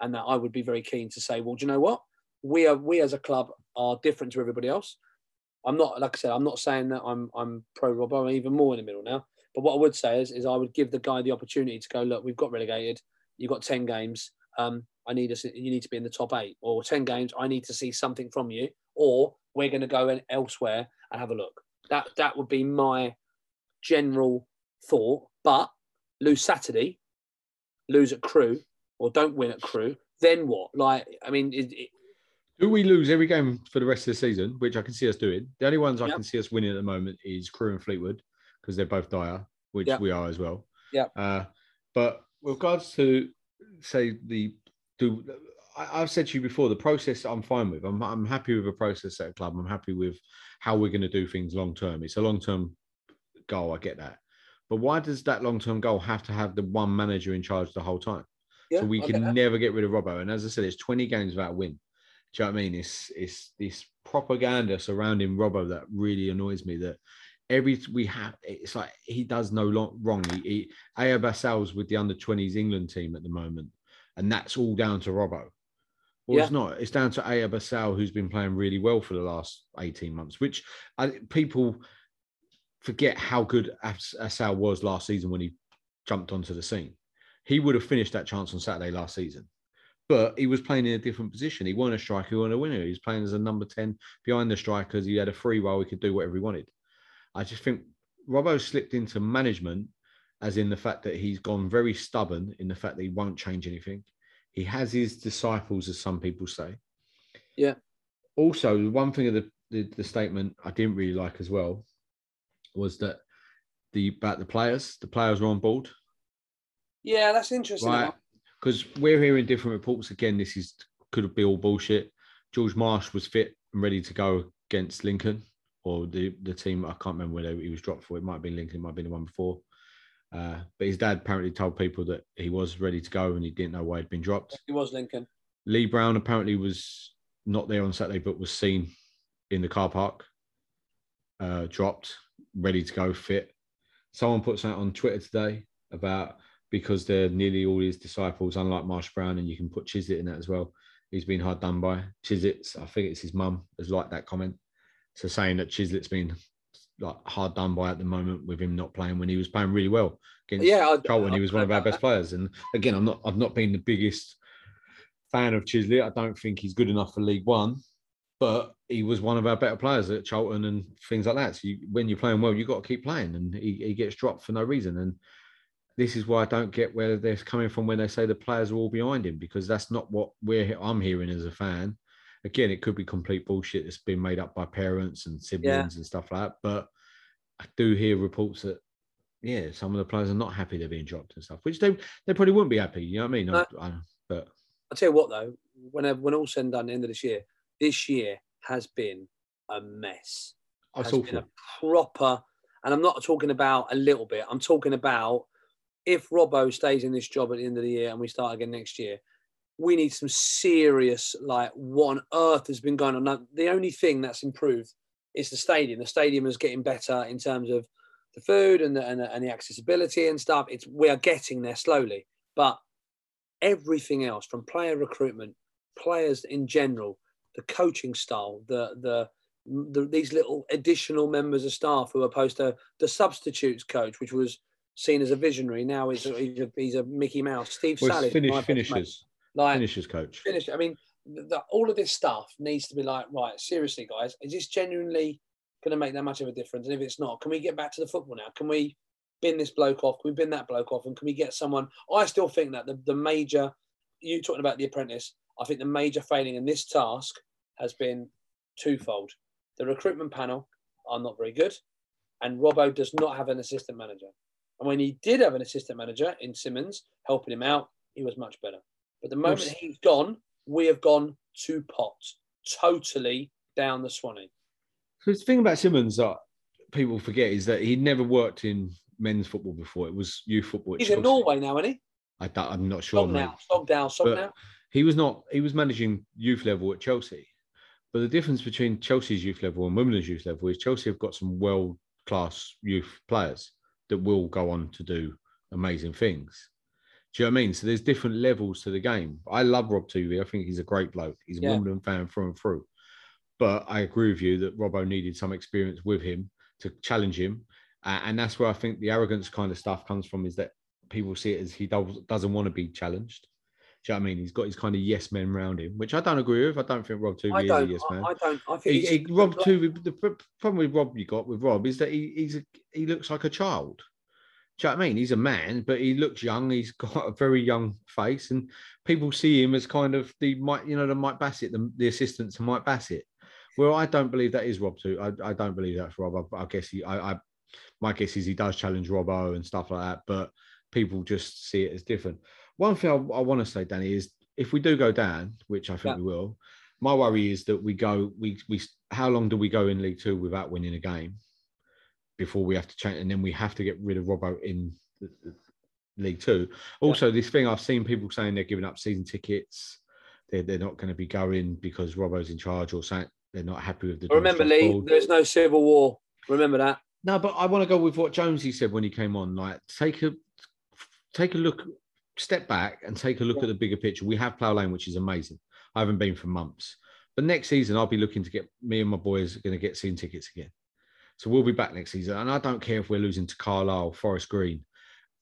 and that I would be very keen to say, well, do you know what? We are we as a club are different to everybody else. I'm not like I said, I'm not saying that I'm I'm pro Robbo, I'm even more in the middle now. But what I would say is, is I would give the guy the opportunity to go, look, we've got relegated, you've got 10 games. Um, I need us you need to be in the top eight, or 10 games, I need to see something from you, or we're gonna go in elsewhere and have a look. That that would be my general thought. But lose Saturday, lose at Crewe, or don't win at Crewe, then what? Like, I mean, it, it, Do we lose every game for the rest of the season, which I can see us doing? The only ones I can see us winning at the moment is Crewe and Fleetwood because they're both dire, which Yep. we are as well. Yep. Uh, but with regards to say the do, I, I've said to you before the process I'm fine with. I'm I'm happy with the process at a club. I'm happy with how we're going to do things long term. It's a long term goal. I get that. But why does that long term goal have to have the one manager in charge the whole time? yeah, so we I get can that. never get rid of Robbo. And as I said, it's 20 games without a win. Do you know what I mean? It's it's this propaganda surrounding Robbo that really annoys me. That every we have, it's like he does no wrong. He, he Aya with the under 20s England team at the moment, and that's all down to Robbo. Well, it's not. It's down to Ayoub Basal, who's been playing really well for the last 18 months, which I, people forget how good As- Assal was last season when he jumped onto the scene. He would have finished that chance on Saturday last season, but he was playing in a different position. He wasn't a striker, he wasn't a winner. He was playing as a number 10 behind the strikers. He had a free role, he could do whatever he wanted. I just think Robbo slipped into management, as in the fact that he's gone very stubborn in the fact that he won't change anything. He has his disciples, as some people say. Yeah. Also, the one thing of the, the, the statement I didn't really like as well was that the about the players, the players were on board, Yeah, that's interesting. right? Because we're hearing different reports. Again, this is could be all bullshit. George Marsh was fit and ready to go against Lincoln or the the team. I can't remember where he was dropped for. It might have been Lincoln, it might have been the one before. Uh, but his dad apparently told people that he was ready to go and he didn't know why he'd been dropped. He was Lincoln. Lee Brown apparently was not there on Saturday, but was seen in the car park, uh, dropped, ready to go, fit. Someone put something on Twitter today about because they're nearly all his disciples, unlike Marsh Brown, and you can put Chislett in that as well. He's been hard done by. Chislett's, I think it's his mum, has liked that comment. So saying that Chislett's been like hard done by at the moment with him not playing when he was playing really well against Yeah, I- Charlton. He I- was one of our best players. And again, I'm not I've not been the biggest fan of Chislett. I don't think he's good enough for League One, but he was one of our better players at Charlton and things like that. So you, when you're playing well, you've got to keep playing, and he, he gets dropped for no reason. And this is why I don't get where they're coming from when they say the players are all behind him, because that's not what we're I'm hearing as a fan. Again, it could be complete bullshit that's been made up by parents and siblings and stuff like that. But I do hear reports that yeah, some of the players are not happy they're being dropped and stuff, which they they probably wouldn't be happy. You know what I mean? I- No. I- but I'll tell you what though, when when all said and done at the end of this year, this year has been a mess. I has saw been a proper, and I'm not talking about a little bit. I'm talking about if Robbo stays in this job at the end of the year and we start again next year, we need some serious like what on earth has been going on. Now, the only thing that's improved is the stadium. The stadium is getting better in terms of the food and the, and the, and the accessibility and stuff. It's we are getting there slowly, but everything else from player recruitment, players in general, the coaching style, the the, the these little additional members of staff who are opposed to the substitutes coach, which was seen as a visionary. Now he's a, he's a, he's a Mickey Mouse. Steve Well, Sallis, finish, my best mate. finishers, like finishers coach. finish. I mean, the, the, all of this stuff needs to be like, right, seriously, guys, is this genuinely going to make that much of a difference? And if it's not, can we get back to the football now? Can we bin this bloke off? Can we bin that bloke off? And can we get someone? I still think that the, the major, you talking about the apprentice, I think the major failing in this task has been twofold. The recruitment panel are not very good, and Robbo does not have an assistant manager. And when he did have an assistant manager in Simmons helping him out, he was much better. But the moment Yes. he's gone, we have gone to pot, totally down the Swanee. So the thing about Simmons that people forget is that he never worked in men's football before. It was youth football. He's in. Norway now, isn't he? I, I'm not sure. He was not. He was managing youth level at Chelsea. But the difference between Chelsea's youth level and women's youth level is Chelsea have got some world class youth players that will go on to do amazing things. Do you know what I mean? So there's different levels to the game. I love Rob Tuvey. I think he's a great bloke. He's a Yeah. Wimbledon fan through and through. But I agree with you that Robbo needed some experience with him to challenge him. Uh, and that's where I think the arrogance kind of stuff comes from is that people see it as he does, doesn't want to be challenged. Do you know what I mean? He's got his kind of yes men around him, which I don't agree with. I don't think Rob Tuvey is a yes man. I, I don't. I think He, he, Rob Tuvey, the problem with Rob you got with Rob is that he, he's a, he looks like a child. Do you know what I mean? He's a man, but he looks young. He's got a very young face, and people see him as kind of the Mike, you know, the Mike Bassett, the, the assistant to Mike Bassett. Well, I don't believe that is Rob too. I, I don't believe that's Rob. I, I guess he, I, I, my guess is he does challenge Robbo and stuff like that, but people just see it as different. One thing I, I want to say, Danny, is if we do go down, which I think Yeah. we will, my worry is that we go, we, we, how long do we go in League Two without winning a game before we have to change, and then we have to get rid of Robbo in the, the League Two. Also, this thing I've seen people saying they're giving up season tickets. They're, they're not going to be going because Robbo's in charge or saying they're not happy with the. Remember, Lee, board. there's no civil war. Remember that. No, but I want to go with what Jonesy said when he came on. Like, take a take a look, step back, and take a look at the bigger picture. We have Plough Lane, which is amazing. I haven't been for months, but next season I'll be looking to get me and my boys are going to get season tickets again. So we'll be back next season, and I don't care if we're losing to Carlisle, Forest Green,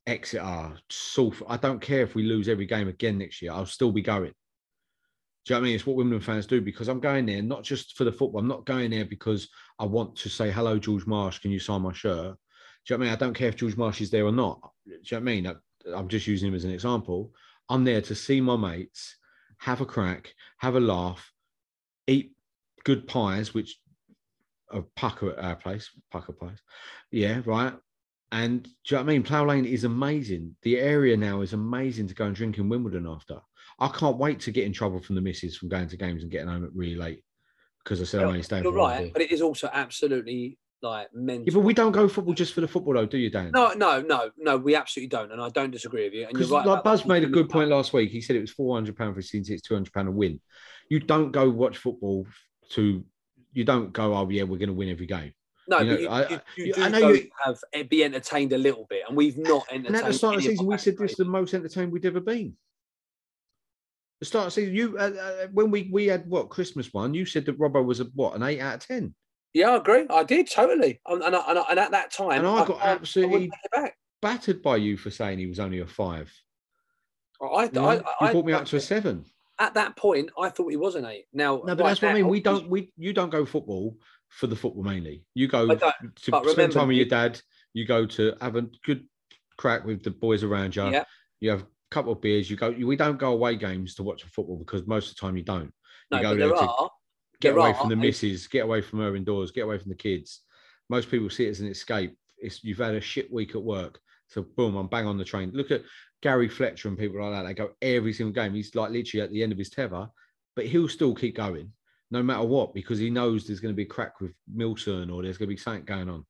Exeter, Salford. I don't care if we lose every game again next year. I'll still be going. Do you know what I mean? It's what Wimbledon fans do because I'm going there not just for the football. I'm not going there because I want to say, hello, George Marsh, can you sign my shirt? Do you know what I mean? I don't care if George Marsh is there or not. Do you know what I mean? I- I'm just using him as an example. I'm there to see my mates, have a crack, have a laugh, eat good pies, which are pucker at our place, pucker Place. Yeah, right. And do you know what I mean? Plough Lane is amazing. The area now is amazing to go and drink in Wimbledon after. I can't wait to get in trouble from the missus from going to games and getting home at really late because I said I'm only staying You're right, day. but it is also absolutely like mental. Yeah, but we don't go football just for the football, though, do you, Dan? No, no, no, no. We absolutely don't, and I don't disagree with you. And you're right. like Buzz made a good point last week. He said it was four hundred pound for a season, it's two hundred pound a win. You don't go watch football to. You don't go. Oh yeah, we're going to win every game. No, you know, but you, I- you, do I know you- have eh, be entertained a little bit, and we've not entertained. And at the start of the season, we said this is the most entertained we'd ever been. The start of the season, you uh, uh, when we we had what Christmas one, you said that Robbo was a what an eight out of ten, Yeah, I agree. I did totally, and, and, and, and at that time, and I got I absolutely wouldn't take it back. battered by you for saying he was only a five. I, You, know? I, You I, brought me up to a seven. At that point, I thought he was an eight. Now, No, but right that's what I mean. We don't. We you don't go football for the football mainly. You go to spend remember, time with your dad. You go to have a good crack with the boys around you. Yeah. You have a couple of beers. You go. We don't go away games to watch the football because most of the time you don't. No, You go but there there are. get there away are, from the missus, get away from her indoors, get away from the kids. Most people see it as an escape. It's you've had a shit week at work, so boom, I'm bang on the train. Look at Gary Fletcher and people like that. They go every single game. He's like literally at the end of his tether, but he'll still keep going no matter what because he knows there's going to be a crack with Milton or there's going to be something going on.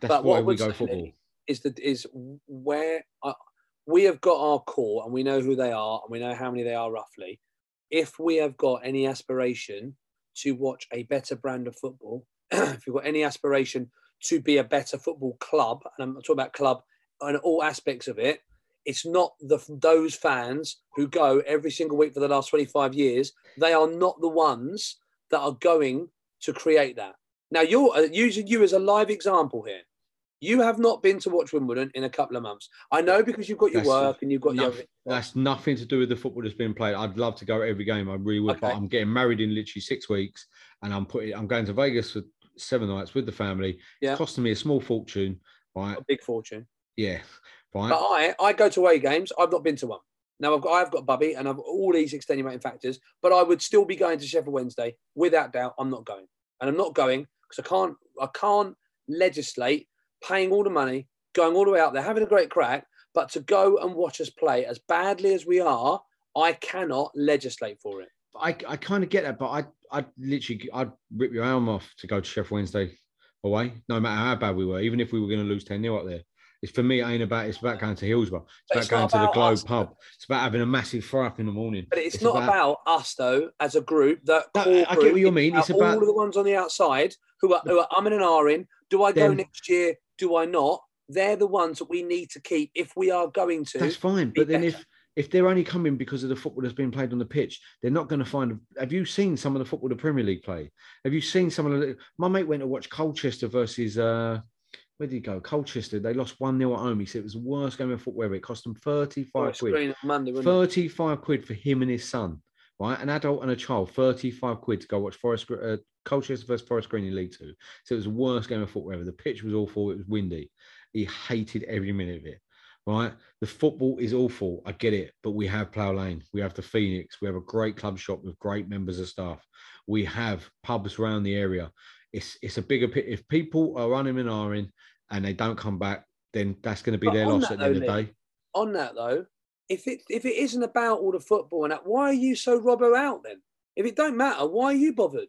That's But why I we go football. Is that is where uh, we have got our core and we know who they are and we know how many they are roughly. If we have got any aspiration to watch a better brand of football, if you've got any aspiration to be a better football club, and I'm talking about club and all aspects of it, it's not the those fans who go every single week for the last 25 years. They are not the ones that are going to create that. Now you're uh, using you as a live example here. You have not been to watch Wimbledon in a couple of months. I know because you've got your That's work and you've got your. that's nothing to do with the football that's been played. I'd love to go every game. I really would, but I'm getting married in literally six weeks, and I'm putting. I'm going to Vegas for seven nights with the family. Yeah. It's costing me a small fortune. Right? A big fortune. Yeah. Right. But I, I go to away games. I've not been to one. Now I've got, I've got Bubby, and I've all these extenuating factors. But I would still be going to Sheffield Wednesday without doubt. I'm not going, and I'm not going because I can't. I can't legislate paying all the money, going all the way out there, having a great crack. But to go and watch us play as badly as we are, I cannot legislate for it. I, I kind of get that, but I I literally I'd rip your arm off to go to Sheffield Wednesday away, no matter how bad we were, even if we were going to lose 10 0 up there. It's for me, it ain't about it's about going to Hillsborough. It's about it's going to the Globe us. pub. It's about having a massive fry up in the morning. But it's, not about, us though, as a group. That No, core I get what you mean. It's about- all of the ones on the outside who are who are umming and ahhing. Do I go Them. next year? Do I not? They're the ones that we need to keep if we are going to. That's fine. But then better. if if they're only coming because of the football that's been played on the pitch, they're not going to find. Have you seen some of the football the Premier League play? Have you seen some of the? My mate went to watch Colchester versus. uh where did he go? Colchester. They lost 1 0 at home. He said it was the worst game of football ever. It cost them 35 Or a quid. on Monday, wouldn't it? 35 quid for him and his son, right? An adult and a child, 35 quid to go watch Forest uh, Colchester versus Forest Green in League Two. So it was the worst game of football ever. The pitch was awful. It was windy. He hated every minute of it, right? The football is awful. I get it, but we have Plough Lane. We have the Phoenix. We have a great club shop with great members of staff. We have pubs around the area. It's it's a bigger pit. If people are running and ahhing and they don't come back, then that's going to be But their loss at the end of the day. On that though, if it if it isn't about all the football and that, why are you so Robbo out then? If it don't matter, why are you bothered?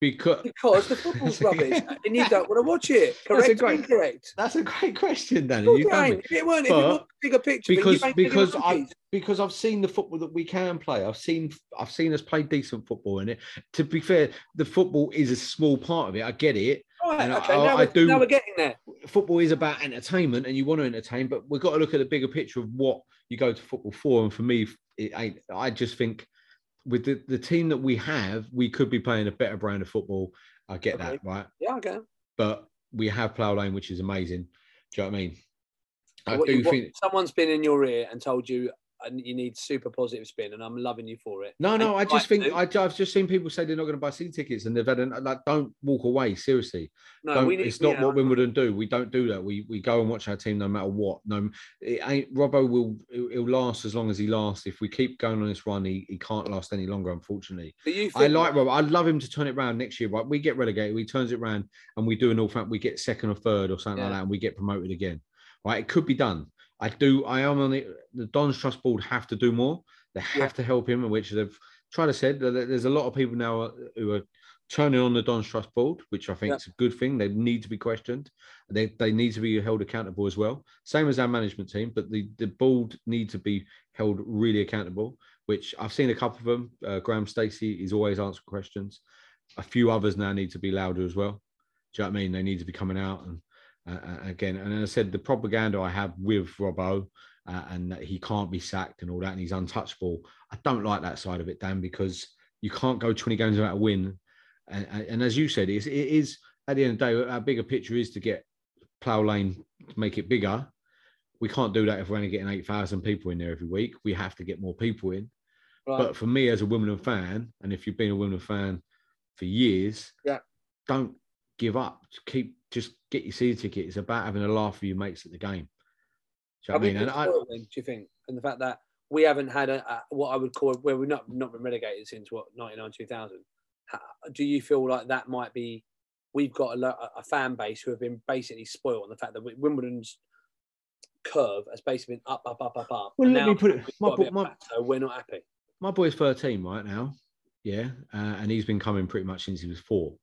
Because Because the football's rubbish and you don't want to watch it. That's a Correct great- incorrect? That's a great question, Danny. Well, You if it weren't, if it But was a bigger picture, because because I because I've seen the football that we can play. I've seen I've seen us play decent football in it. To be fair, the football is a small part of it. I get it. Right, and I- okay, I- now, I we're, do- now we're getting there. Football is about entertainment, and you want to entertain, but we've got to look at the bigger picture of what you go to football for. And for me, it ain't. I just think with the, the team that we have, we could be playing a better brand of football. I get Okay. that, right? Yeah, okay. But we have Plough Lane, which is amazing. Do you know what I mean? I What do what- think. someone's been in your ear and told you uh, you need super positive spin, and I'm loving you for it. No, no, I just think. I, I've just seen people say they're not going to buy season tickets, and they've had an, like, don't walk away. Seriously, no, don't, we need, it's not yeah, what Wimbledon do. We don't do that. We we go and watch our team no matter what. No, it ain't. Robbo will he'll, he'll last as long as he lasts. If we keep going on this run, he, he can't last any longer. Unfortunately, But you I like Robbo. I'd love him to turn it around next year. Right, we get relegated, he turns it around, and we do an Northampton. We get second or third or something like that, and we get promoted again. Right, it could be done. I do. I am on the the Don's Trust Board have to do more. They have Yeah. to help him, which they've tried to said. that There's a lot of people now uh, who are turning on the Don's Trust Board, which I think Yeah. is a good thing. They need to be questioned. They they need to be held accountable as well. Same as our management team, but the the board need to be held really accountable. Which I've seen a couple of them. Uh, Graham Stacey is always answering questions. A few others now need to be louder as well. Do you know what I mean? They need to be coming out and uh, uh, again. And as I said, the propaganda I have with Robbo uh, and that he can't be sacked and all that, and he's untouchable. I don't like that side of it, Dan, because you can't go 20 games without a win. And, and, as you said, it's, it is at the end of the day, our bigger picture is to get Plough Lane to make it bigger. We can't do that if we're only getting 8,000 people in there every week. We have to get more people in. Right. But for me as a Wimbledon fan, and if you've been a Wimbledon fan for years, Yeah. don't give up. Keep just get your season ticket. It's about having a laugh with your mates at the game. Do you know what I mean? And I, do you think? And the fact that we haven't had a, a what I would call where we've not not been relegated since what ninety nine two thousand. Do you feel like that might be? We've got a, a fan base who have been basically spoiled on the fact that Wimbledon's curve has basically been up, up, up, up, up. Well, and let me put it- my got a bit bo- of my- plateau, we're not happy. my boy's 13 right now. Yeah. Uh, and he's been coming pretty much since he was four.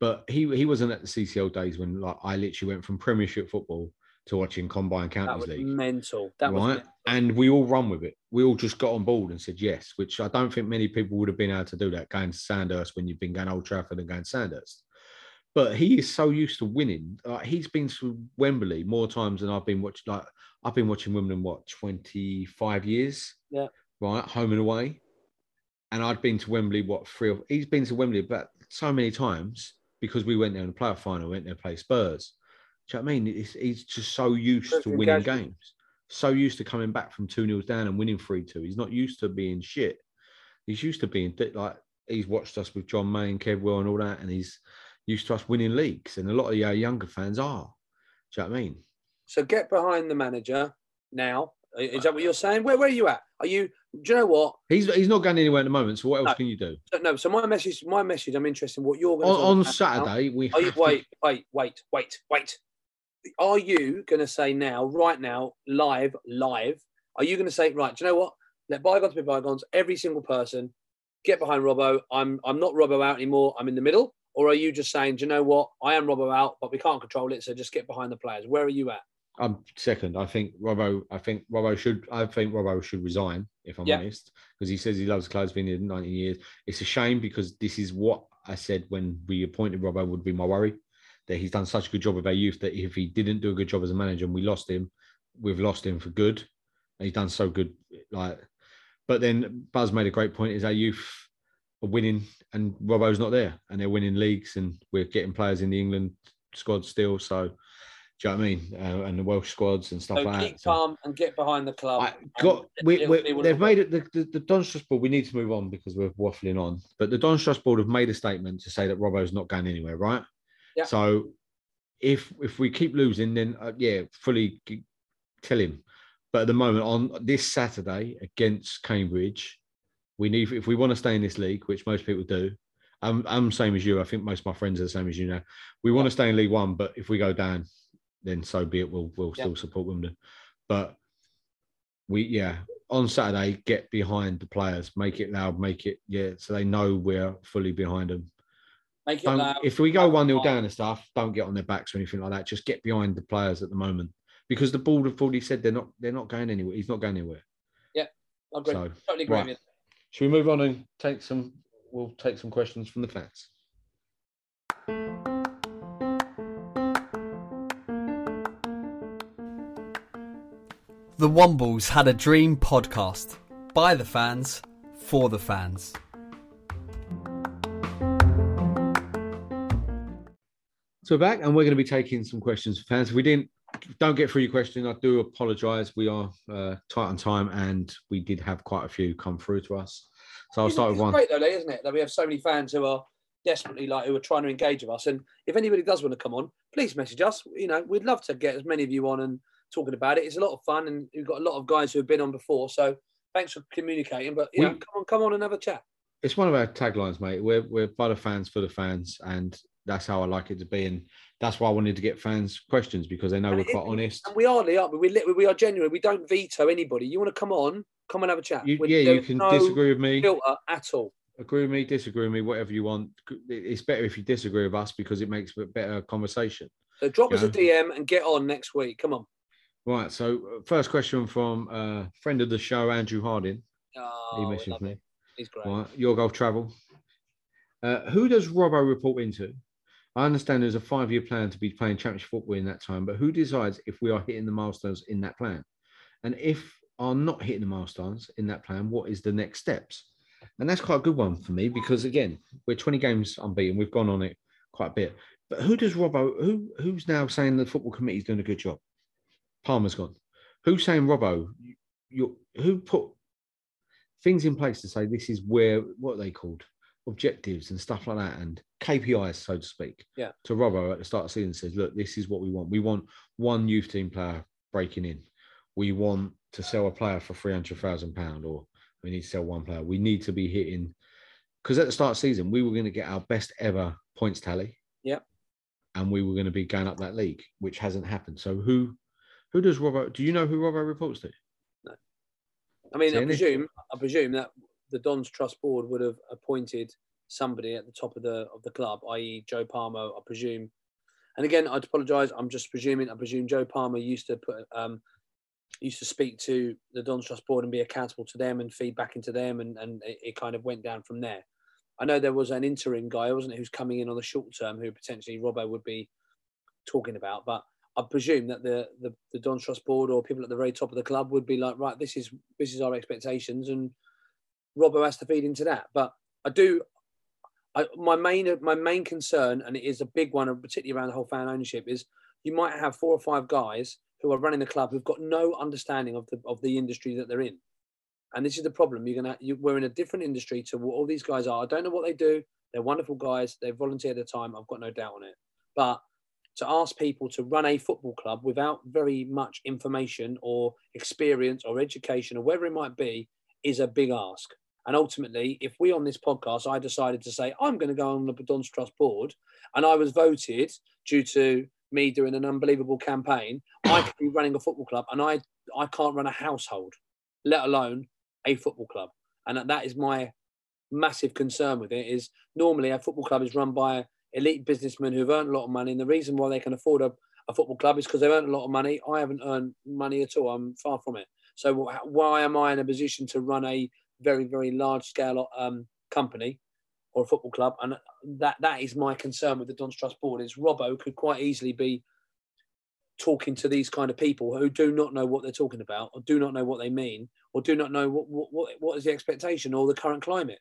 But he he wasn't at the CCL days when like I literally went from Premiership football to watching Combine Counties League. mental. That was right? mental. And we all run with it. We all just got on board and said yes, which I don't think many people would have been able to do that going to Sandhurst when you've been going Old Trafford and going Sandhurst. but he is so used to winning. Like he's been to Wembley more times than I've been watching. Like I've been watching Wimbledon what twenty five years. Yeah. Right, home and away, and I'd been to Wembley what three? Or, he's been to Wembley, but so many times because we went there in the playoff final, went there to play Spurs. Do you know what I mean? It's, he's just so used to winning engagement. games, so used to coming back from two 0 down and winning three two. He's not used to being shit. He's used to being like he's watched us with John May and Kev Will and all that, and he's used to us winning leagues. And a lot of our uh, younger fans are. Do you know what I mean? So get behind the manager now. Is that what you're saying? Where, where are you at? Are you? Do you know what? He's he's not going anywhere at the moment. So what else No. can you do? No. So my message, my message. I'm interested in what you're going On, on Saturday, we Are you, to- wait, wait, wait, wait, wait. Are you going to say now, right now, live, live? Are you going to say, right? Do you know what? Let bygones be bygones. Every single person, get behind Robbo. I'm, I'm not Robbo out anymore. I'm in the middle. Or are you just saying, do you know what? I am Robbo out, but we can't control it. So just get behind the players. Where are you at? I'm second. I think Robbo. I think Robbo should. I think Robbo should resign. If I'm Yeah. honest, because he says he loves. He's been here 19 years. It's a shame because this is what I said when we appointed Robbo would be my worry. That he's done such a good job with our youth that if he didn't do a good job as a manager and we lost him, we've lost him for good. And he's done so good. Like, but then Buzz made a great point: is our youth are winning and Robbo's not there, and they're winning leagues, and we're getting players in the England squad still. So. Do you know what I mean? Uh, and the Welsh squads and stuff So like keep that. So- calm and get behind the club. I got we, we, they've made it the, the, the Dons Trust board. We need to move on because we're waffling on. But the Dons Trust board have made a statement to say that Robbo's not going anywhere, right? Yeah. So if if we keep losing, then uh, yeah, fully tell him. But at the moment, on this Saturday against Cambridge, we need if we want to stay in this league, which most people do. I'm I'm same as you. I think most of my friends are the same as you now. We want to stay in League One, but if we go down, then so be it. We'll we'll Yeah. still support Wimbledon. But we yeah on Saturday get behind the players, make it loud, make it yeah, so they know we're fully behind them. Make it Don't, loud. if we go one 0 down and stuff, don't get on their backs or anything like that. Just get behind the players at the moment because the board have already said they're not they're not going anywhere. He's not going anywhere. Yeah, I agree. So, totally agree right. with you. Should we move on and take some? We'll take some questions from the fans. The Wombles had a dream podcast by the fans for the fans. So we're back, and we're going to be taking some questions for fans. If we didn't, don't get through your question. I do apologise. We are uh, tight on time, and we did have quite a few come through to us. So I'll It's- start with it's one. Great though, Lee, isn't it? That we have so many fans who are desperately like who are trying to engage with us. And if anybody does want to come on, please message us. You know, we'd love to get as many of you on and talking about it. It's a lot of fun, and we've got a lot of guys who have been on before. So thanks for communicating. But you We- know, come on, come on another chat. It's one of our taglines, mate. We're we're by the fans for the fans, and that's how I like it to be. And that's why I wanted to get fans questions because they know And we're it- quite honest. And we are, Lee, aren't we? We, we are genuine. We don't veto anybody. You want to come on? Come and have a chat. You, yeah, you can no disagree with me. filter at all. agree with me, disagree with me, whatever you want. It's better if you disagree with us because it makes a better conversation. So drop us a DM and get on next week. Come on. Right. So, uh, first question from uh, friend of the show, Andrew Harding. Oh, he messaged me. He's great. Right. Your golf travel. Uh, who does Robbo report into? I understand there's a five year plan to be playing championship football in that time, but who decides if we are hitting the milestones in that plan? And if are not hitting the milestones in that plan, what is the next steps? And that's quite a good one for me because again, we're 20 games unbeaten. We've gone on it quite a bit. But who does Robbo? Who who's now saying the football committee's doing a good job? Palmer's gone. Who's saying Robbo? You, you who put things in place to say this is where what are they called objectives and stuff like that and KPIs, so to speak. Yeah. To Robbo at the start of the season says, look, this is what we want. We want one youth team player breaking in. We want to sell a player for three hundred thousand pound, or we need to sell one player. We need to be hitting because at the start of the season we were going to get our best ever points tally. Yep. And we were going to be going up that league, which hasn't happened. So who who does Robbo? Do you know who Robbo reports to? No. I mean, I presume, I presume that the Dons Trust Board would have appointed somebody at the top of the of the club, i.e., Joe Palmer. I presume, and again, I'd apologise. I'm just presuming. I presume Joe Palmer used to put um, used to speak to the Dons Trust Board and be accountable to them and feed back into them, and and it, it kind of went down from there. I know there was an interim guy, wasn't it, who's coming in on the short term, who potentially Robbo would be talking about. But I presume that the the, the Don Trust board or people at the very top of the club would be like, right, this is this is our expectations, and Robbo has to feed into that. But I do. I, my main my main concern, and it is a big one, particularly around the whole fan ownership, is you might have four or five guys who are running the club who've got no understanding of the of the industry that they're in. And this is the problem. You're gonna you, we're in a different industry to what all these guys are. I don't know what they do. They're wonderful guys. They volunteer their time. I've got no doubt on it. But to ask people to run a football club without very much information or experience or education or whatever it might be is a big ask. And ultimately, if we on this podcast, I decided to say, I'm going to go on the Don's Trust board, and I was voted due to me doing an unbelievable campaign, I could be running a football club and I, I can't run a household, let alone a football club. And that is my massive concern with it is normally a football club is run by elite businessmen who've earned a lot of money. And the reason why they can afford a, a football club is because they've earned a lot of money. I haven't earned money at all. I'm far from it. So why am I in a position to run a very, very large scale um, company or a football club? And that that is my concern with the Don's Trust board is Robbo could quite easily be talking to these kind of people who do not know what they're talking about or do not know what they mean or do not know what what, what, what is the expectation or the current climate.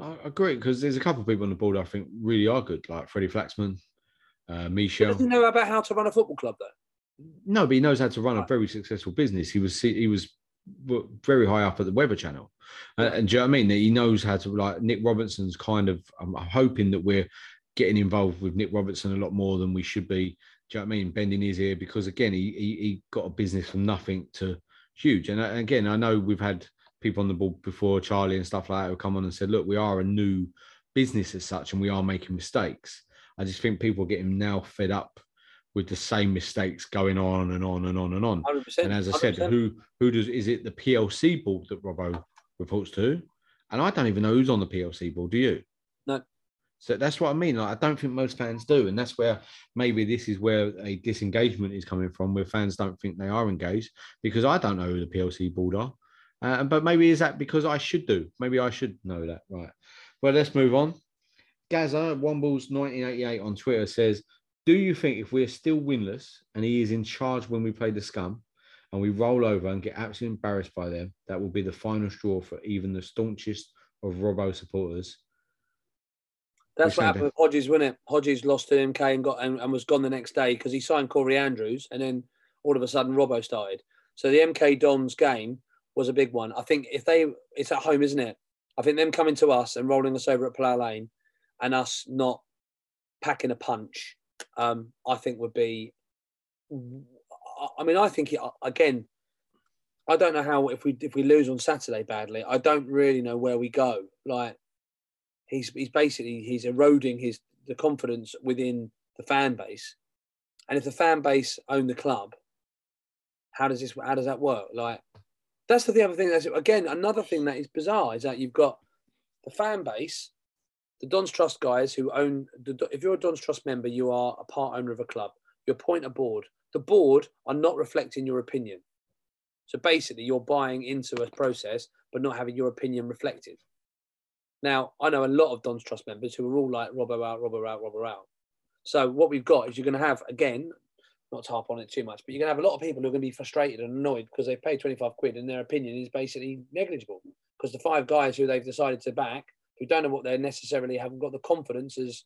I agree because there's a couple of people on the board I think really are good, like Freddie Flaxman, uh, Michel. Doesn't know about how to run a football club though. No, but he knows how to run a very successful business. He was he was very high up at the Weather Channel, uh, and do you know what I mean? That he knows how to like Nick Robertson's kind of. I'm hoping that we're getting involved with Nick Robertson a lot more than we should be. Do you know what I mean? Bending his ear because again, he he, he got a business from nothing to huge. And, and again, I know we've had people on the board before, Charlie and stuff like that, who come on and said, look, we are a new business as such and we are making mistakes. I just think people are getting now fed up with the same mistakes going on and on and on and on. And as I said, 100%. who who does is it the PLC board that Robbo reports to? And I don't even know who's on the PLC board. Do you? No. So that's what I mean. Like, I don't think most fans do, and that's where maybe this is where a disengagement is coming from, where fans don't think they are engaged because I don't know who the PLC board are. Uh, but maybe is that because I should do? Maybe I should know that. Right. Well, let's move on. Gaza Wombles 1988 on Twitter says, "Do you think if we're still winless and he is in charge when we play the scum, and we roll over and get absolutely embarrassed by them, that will be the final straw for even the staunchest of Robbo supporters?" That's what happened with Hodges, wasn't it? Hodges lost to MK and got and, and was gone the next day because he signed Corey Andrews, and then all of a sudden Robbo started. So the MK Dons game was a big one. I think if they, it's at home, isn't it? I think them coming to us and rolling us over at Plough Lane, and us not packing a punch, um, I think would be. I mean, I think it, again. I don't know how if we if we lose on Saturday badly, I don't really know where we go. Like he's he's basically he's eroding his the confidence within the fan base, and if the fan base own the club, how does this how does that work? Like that's the other thing. That's again another thing that is bizarre is that you've got the fan base, the Don's Trust guys who own. The, if you're a Don's Trust member, you are a part owner of a club. You appoint a board. The board are not reflecting your opinion. So basically, you're buying into a process, but not having your opinion reflected. Now, I know a lot of Don's Trust members who are all like Robbo out, Robbo out, Robbo out. So what we've got is you're going to have again, not to harp on it too much, but you're going to have a lot of people who are going to be frustrated and annoyed because they've paid 25 quid and their opinion is basically negligible because the five guys who they've decided to back who don't know what they necessarily haven't got the confidence as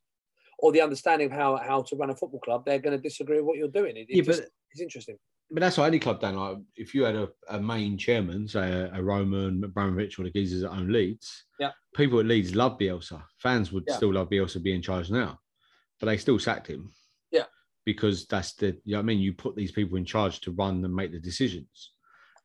or the understanding of how how to run a football club, they're going to disagree with what you're doing. It, it yeah, just, but, it's interesting. But that's what any club done. Like if you had a, a main chairman, say a, a Roman Abramovich or the geezers that own Leeds, yeah, people at Leeds love Bielsa. Fans would yeah. still love Bielsa being in charge now, but they still sacked him. Because that's the you know I mean. You put these people in charge to run and make the decisions.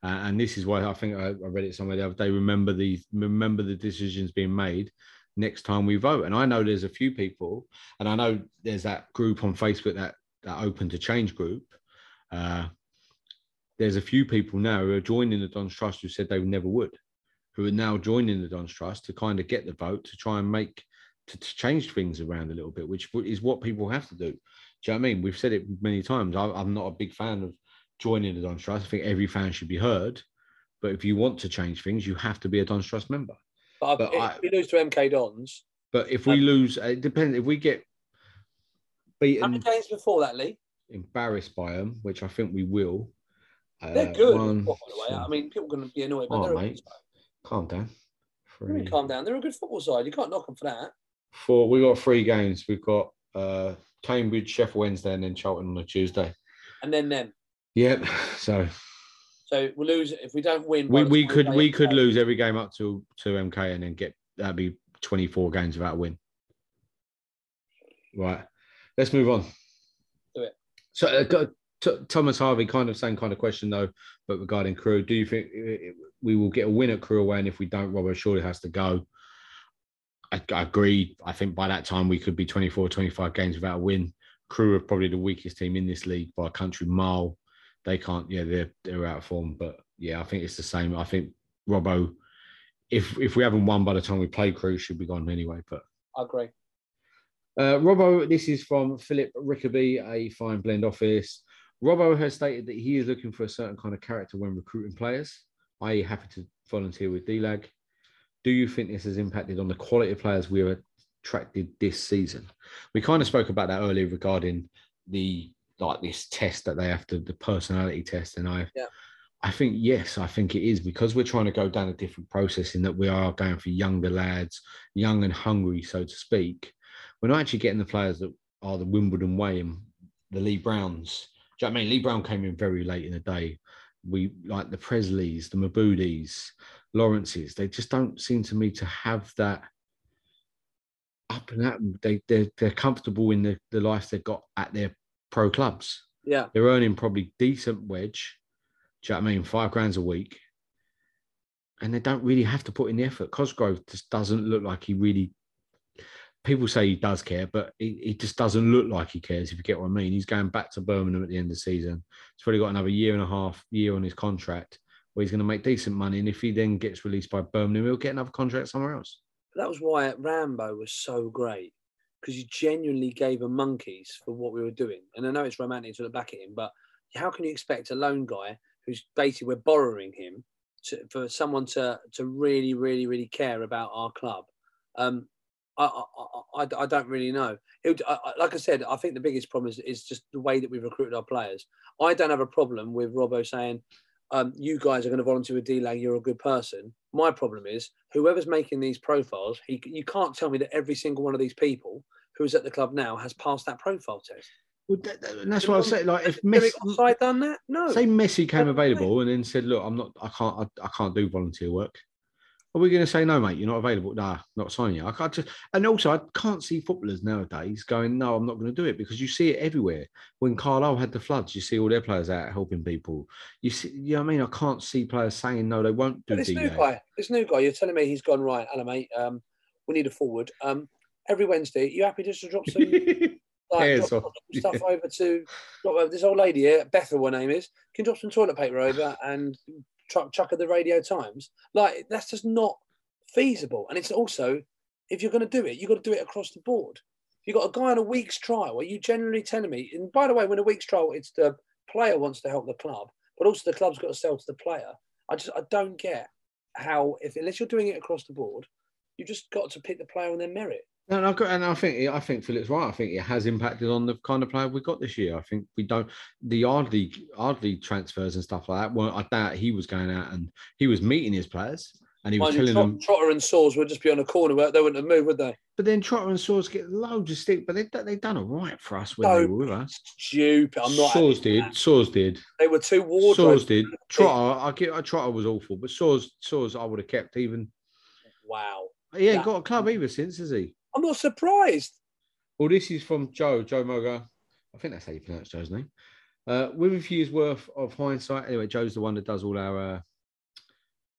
Uh, and this is why I think I, I, read it somewhere the other day. Remember the remember the decisions being made next time we vote. And I know there's a few people, and I know there's that group on Facebook that that open to change group. Uh, there's a few people now who are joining the Don's Trust who said they never would, who are now joining the Don's Trust to kind of get the vote to try and make to, to change things around a little bit, which is what people have to do. Do you know what I mean? We've said it many times. I, am not a big fan of joining the Don's Trust. I think every fan should be heard. But if you want to change things, you have to be a Don's Trust member. But, but if I, we lose to MK Dons, But if we lose, it depends. If we get How beaten, many games before that, Lee? embarrassed by them, which I think we will. They're uh, good. one, by the way, I mean, people are going to be annoyed, but Oh, they're mate. calm down. What do you mean, calm down. They're a good football side. You can't knock them for that. four. We got three games. We've got uh, Cambridge, Sheffield Wednesday, and then Charlton on a Tuesday. And then them. Yep. So So we'll lose if we don't win. we, we could we MK. could lose every game up to to MK and then get that'd be 24 games without a win. Right. Let's move on. Do it. So uh, T- Thomas Harvey, kind of same kind of question though, but regarding Crewe, do you think uh, we will get a win at Crewe away? And if we don't, Robert surely has to go. I, I agree. I think by that time we could be 24, 25 games without a win. Crewe are probably the weakest team in this league by a country mile. They can't, yeah, they're they're out of form. But yeah, I think it's the same. I think Robbo, if if we haven't won by the time we play Crewe, should be gone anyway. But I agree. uh, Robbo, this is from Philip Rickaby, a fine blend office. Robbo has stated that he is looking for a certain kind of character when recruiting players, i.e., happy to volunteer with DLAG. Do you think this has impacted on the quality of players we have attracted this season? We kind of spoke about that earlier regarding the like this test that they have to, the personality test, and I, Yeah. I think yes, I think it is because we're trying to go down a different process in that we are going for younger lads, young and hungry, so to speak. We're not actually getting the players that are the Wimbledon way and the Lee Browns. Do you know what I mean? Lee Brown came in very late in the day. We like the Pressleys, the Mebudes, Lawrences. They just don't seem to me to have that up and at them. They they're, they're comfortable in the, the life they've got at their pro clubs. Yeah. They're earning probably decent wedge. Do you know what I mean? Five grand a week. And they don't really have to put in the effort. Cosgrove just doesn't look like he really. People say he does care, but he, he just doesn't look like he cares. If you get what I mean, he's going back to Birmingham at the end of the season. He's probably got another year and a half year on his contract, where he's going to make decent money. And if he then gets released by Birmingham, he'll get another contract somewhere else. That was why Rambo was so great because you genuinely gave him monkeys for what we were doing. And I know it's romantic to look back at him, but how can you expect a lone guy who's basically we're borrowing him to, for someone to to really, really, really care about our club? Um, I, I, I, I don't really know. I- like I said, I think the biggest problem is, is just the way that we've recruited our players. I don't have a problem with Robbo saying, um, you guys are going to volunteer with D-Lag, you're a good person. My problem is whoever's making these profiles, he, you can't tell me that every single one of these people who's at the club now has passed that profile test. Well, that, that- and that's what I say. Like, if Messi, Offside done that? No. say Messi came available and then said, "Look, I'm not. I can't. I, I can't do volunteer work." Are we going to say no, mate? You're not available. Nah, not signing you. I can't just. And also, I can't see footballers nowadays going, "No, I'm not going to do it," because you see it everywhere. When Carlisle had the floods, you see all their players out helping people. You see, you know what I mean? I can't see players saying no, they won't do But this new guy, this new guy, you're telling me he's gone right, Alan, mate. Um, we need a forward. Um, every Wednesday, you happy just to drop some like, drop, some stuff over to drop over, this old lady here, Bethel, her name is, can drop some toilet paper over and chuck, chuck her the Radio Times. Like that's just not feasible. And it's also, if you're going to do it, you've got to do it across the board. If you've got a guy on a week's trial, are you generally telling me? And by the way, when a week's trial, it's the player wants to help the club, but also the club's got to sell to the player. I just I don't get how if unless you're doing it across the board, you've just got to pick the player on their merit. And, I've and I think I think Philip's right. I think it has impacted on the kind of player we got this year. I think we don't the Ardley Ardley transfers and stuff like that. Well, I doubt he was going out and he was meeting his players and he was Mind you, telling Trot- them. Trotter and Soares would just be on a corner where they wouldn't have moved, would they? But then Trotter and Soares get loads of stick, but they they done all right for us when No, they were with us. Stupid. I'm not. Soares did. that. Soares did. They were two wardrobes. Soares did. Trotter, I get. uh, Trotter was awful, but Soares Soares I would have kept even. Wow. He ain't That- got a club either since, has he? I'm not surprised. Well, this is from Joe, Joe Moga. I think that's how you pronounce Joe's name. Uh, with a few years worth of hindsight, anyway, Joe's the one that does all our, uh,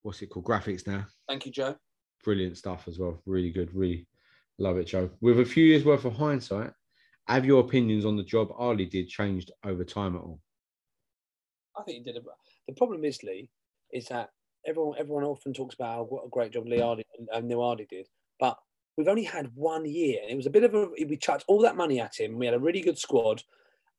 what's it called, graphics now. Thank you, Joe. Brilliant stuff as well. Really good. Really love it, Joe. With a few years worth of hindsight, have your opinions on the job Ardley did changed over time at all? I think he did. A, the problem is Lee is that everyone everyone often talks about what a great job Lee and, and Neal did, but we've only had one year, and it was a bit of a we chucked all that money at him. We had a really good squad,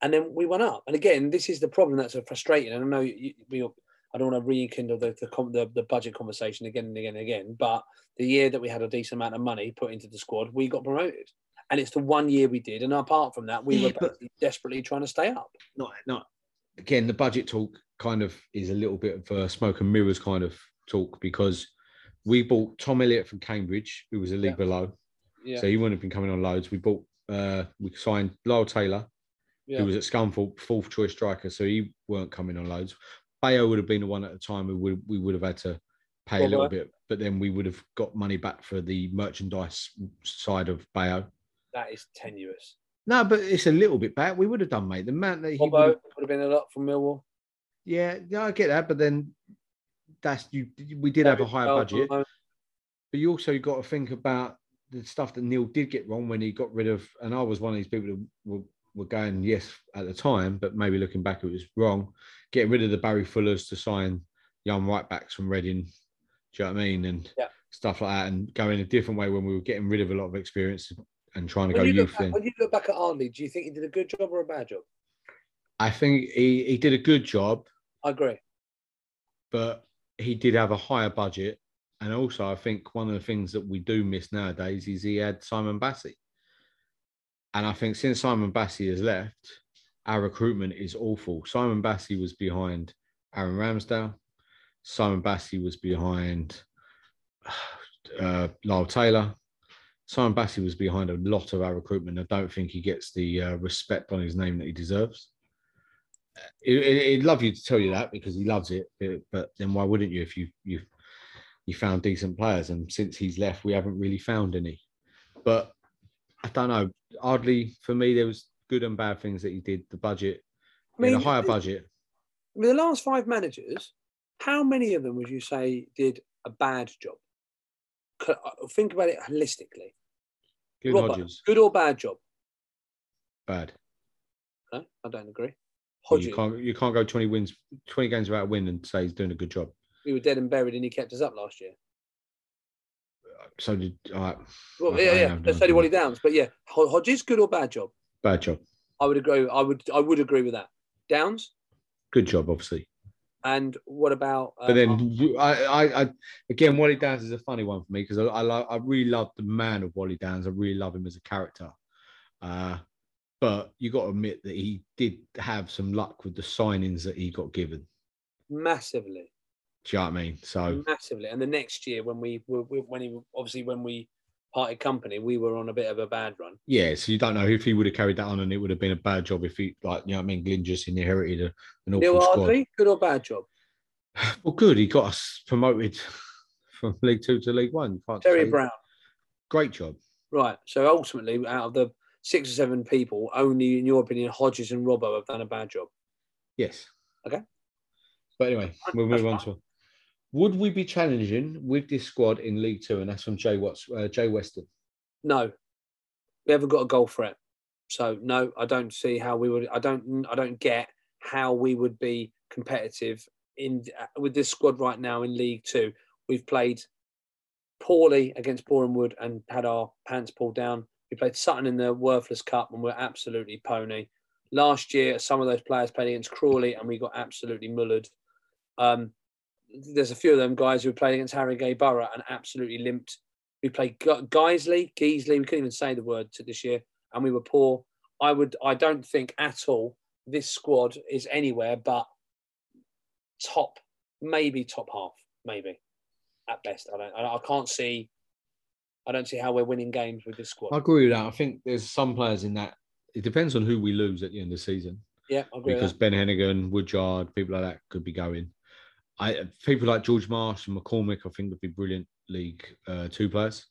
and then we went up. And again, this is the problem that's so frustrating. And I know you, we, I don't want to rekindle the the, the the budget conversation again and again and again. But the year that we had a decent amount of money put into the squad, we got promoted, and it's the one year we did. And apart from that, we Yeah, were desperately trying to stay up. not not again the budget talk kind of is a little bit of a smoke and mirrors kind of talk because we bought Tom Elliott from Cambridge, who was a league Yeah. below, Yeah, so he wouldn't have been coming on loads. We bought uh we signed Lyle Taylor, yeah. who was at Scunthorpe, fourth choice striker, so he weren't coming on loads. Bayo would have been the one at the time who would we would have had to pay a little bit, but then we would have got money back for the merchandise side of Bayo. that is tenuous. No, but it's a little bit back. We would have done, mate. The man that he would have would have been a lot from Millwall. Yeah, yeah, I get that, but then that's you. We did have a higher budget, but you also got to think about the stuff that Neal did get wrong when he got rid of. And I was one of these people that were, were going yes at the time, but maybe looking back, it was wrong. Getting rid of the Barry Fullers to sign young right backs from Reading. Do you know what I mean? And Yeah. stuff like that, and going a different way when we were getting rid of a lot of experience and trying to When go you, youth back, when you look back at Arnie, do you think he did a good job or a bad job? I think he, he did a good job. I agree. but he did have a higher budget. And also, I think one of the things that we do miss nowadays is he had Simon Bassey. And I think since Simon Bassey has left, our recruitment is awful. Simon Bassey was behind Aaron Ramsdale. Simon Bassey was behind uh, Lyle Taylor. Simon Bassey was behind a lot of our recruitment. I don't think he gets the uh, respect on his name that he deserves. He- he- He'd love you to tell you that because he loves it, but- then why wouldn't you if you you you found decent players? And since he's left, we haven't really found any. But I don't know. Oddly for me, there was good and bad things that he did. The budget, I mean, a higher budget. With the last five managers, how many of them would you say did a bad job? Uh, Think about it holistically. Robbo, Hodges, good or bad job? bad. No, I don't agree. You can't you can't go twenty wins, twenty games without a win and say he's doing a good job. we were dead and buried, and he kept us up last year. So did uh, Well, I- yeah, yeah. have no Let's say idea. Wally Downes, but yeah, Ho- Hodges, good or bad job? bad job, I would agree. I would, I would agree with that. Downes, good job, obviously. and what about? But um, then you, I, I, I, again, Wally Downes is a funny one for me because I, I, I really love the man of Wally Downes. I really love him as a character. Uh, but you got to admit that he did have some luck with the signings that he got given. massively, Do you know what I mean? So massively. And the next year, when we were, when he obviously when we parted company, we were on a bit of a bad run. yeah, so you don't know if he would have carried that on, and it would have been a bad job if he, like, you know what I mean? Glyn just inherited a, an awful Neal squad. Ardley, good or bad job? Well, good. He got us promoted from League Two to League One. Terry Brown, great job. right? So ultimately, out of the six or seven people, only in your opinion, Hodges and Robbo have done a bad job. Yes. Okay. But anyway, we'll move on to. Would we be challenging with this squad in League Two? And that's from Jay Watts, uh, Jay Weston. No, we haven't got a goal threat. So no, I don't see how we would. I don't. I don't get how we would be competitive in with this squad right now in League Two. We've played poorly against Boreham Wood and had our pants pulled down. We played Sutton in the Worthless Cup and we're absolutely pony. Last year, some of those players played against Crawley and we got absolutely mullered. Um, there's a few of them guys who played against Harrogate Borough and absolutely limped. We played Geisley, Geesley. We couldn't even say the word to this year, and we were poor. I would. I don't think at all this squad is anywhere but top, maybe top half, maybe at best. I don't. I can't see. I don't see how we're winning games with this squad. I agree with that. I think there's some players in that. It depends on who we lose at the end of the season yeah, I agree. because Ben Heneghan, Woodyard, people like that could be going. I people like George Marsh and McCormick, I think would be brilliant League uh, Two players.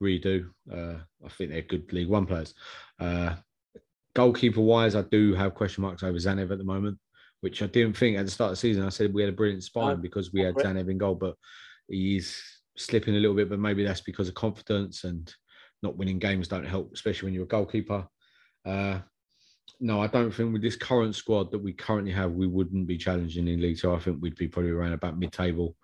Really do. Uh, I think they're good League One players. Uh, goalkeeper wise, I do have question marks over Tzanev at the moment, which I didn't think at the start of the season. I said we had a brilliant spine because we had. Tzanev in goal, but he's slipping a little bit. But maybe that's because of confidence and not winning games don't help, especially when you're a goalkeeper. Uh, no, I don't think with this current squad that we currently have, we wouldn't be challenging in League Two. I think we'd be probably around about mid-table,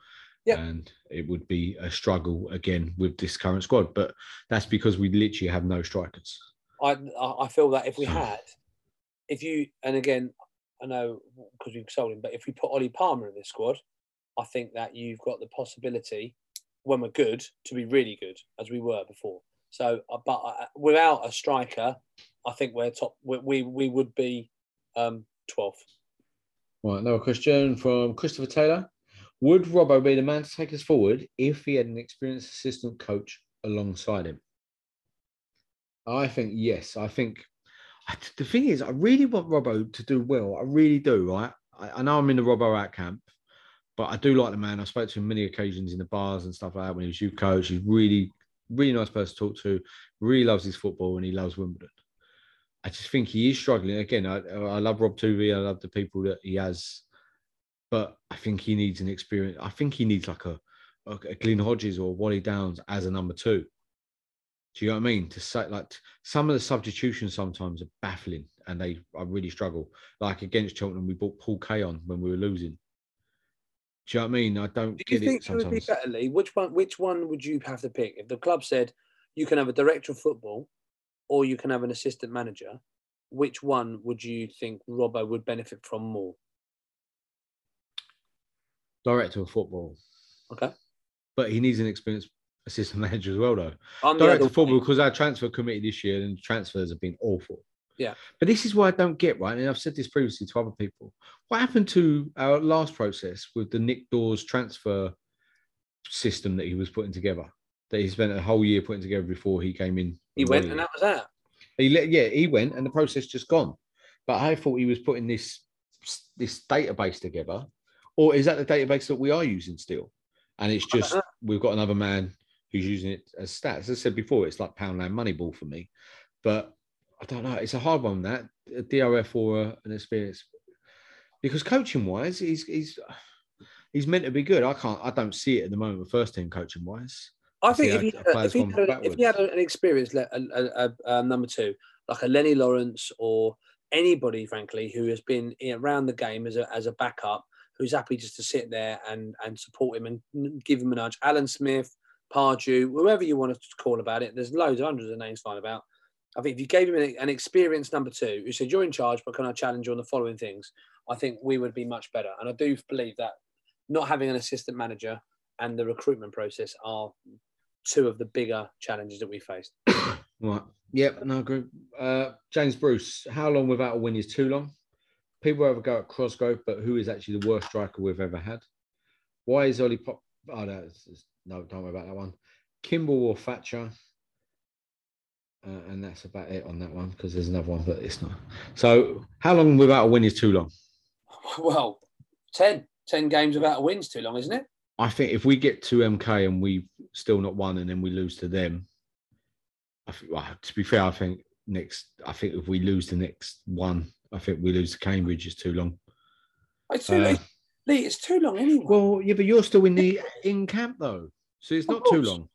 Yep. and it would be a struggle again with this current squad. But that's because we literally have no strikers. I I I feel that if we had, if you and again, I know because we've sold him, but if we put Ollie Palmer in this squad, I think that you've got the possibility, when we're good, to be really good as we were before. So, uh, but uh, without a striker, I think we're top. We we, we would be um, 12th. Right, another question from Christopher Taylor. Would Robbo be the man to take us forward if he had an experienced assistant coach alongside him? I think yes. I think the thing is, I really want Robbo to do well. I really do, right? I, I know I'm in the Robbo out camp, but I do like the man. I spoke to him many occasions in the bars and stuff like that when he was youth coach. He's really, really nice person to talk to. Really loves his football and he loves Wimbledon. I just think he is struggling. Again, I, I love Rob Tuvey. I love the people that he has, but I think he needs an experience. I think he needs like a, a, a Glyn Hodges or Wally Downes as a number two. Do you know what I mean? To say like some of the substitutions sometimes are baffling, and they I really struggle. Like against Cheltenham, we brought Paul Kay on when we were losing. Do you know what I mean? I don't Do you get think it would be sometimes. better, Lee? Which one? Which one would you have to pick? If the club said you can have a director of football, or you can have an assistant manager, which one would you think Robbo would benefit from more? Director of football, Okay, but he needs an experienced assistant manager as well, though. I'm Director of football because our transfer committee this year and transfers have been awful. Yeah. But this is why I don't get, right? And I've said this previously to other people. What happened to our last process with the Nick Dawes transfer system that he was putting together? That he spent a whole year putting together before he came in. He went, and that was that. He let, yeah, he went, and the process just gone. But I thought he was putting this this database together, or is that the database that we are using still? And it's just we've got another man who's using it as stats. As I said before, it's like Poundland Moneyball for me. But I don't know. It's a hard one that uh, a DRF or a, an experience because coaching wise, he's he's he's meant to be good. I can't. I don't see it at the moment. with First team coaching wise. I see think if he, had, if, he had, if he had an experienced le- a, a, a, number two, like a Lennie Lawrence or anybody, frankly, who has been around the game as a, as a backup, who's happy just to sit there and, and support him and give him a nudge. Alan Smith, Pardew, whoever you want to call about it, there's loads, hundreds of names flying about. I think if you gave him an, experienced number two who said, You're in charge, but can I challenge you on the following things? I think we would be much better. And I do believe that not having an assistant manager and the recruitment process are two of the bigger challenges that we faced. Right. Yep. No, I agree. Uh, James Bruce, how long without a win is too long? People ever go at Cosgrove, but who is actually the worst striker we've ever had? Why is Ollie Pop? Oh, no, no, don't worry about that one. Kimble or Thatcher? Uh, and that's about it on that one because there's another one, but it's not. So, how long without a win is too long? Well, 10, 10 games without a win's too long, isn't it? I think if we get to MK and we've still not won, and then we lose to them, I think, well, to be fair, I think next. I think if we lose the next one, I think we lose to Cambridge is too long. It's too, Uh, Lee, it's too long anyway. Well, yeah, but you're still in the in camp though, so it's not too long.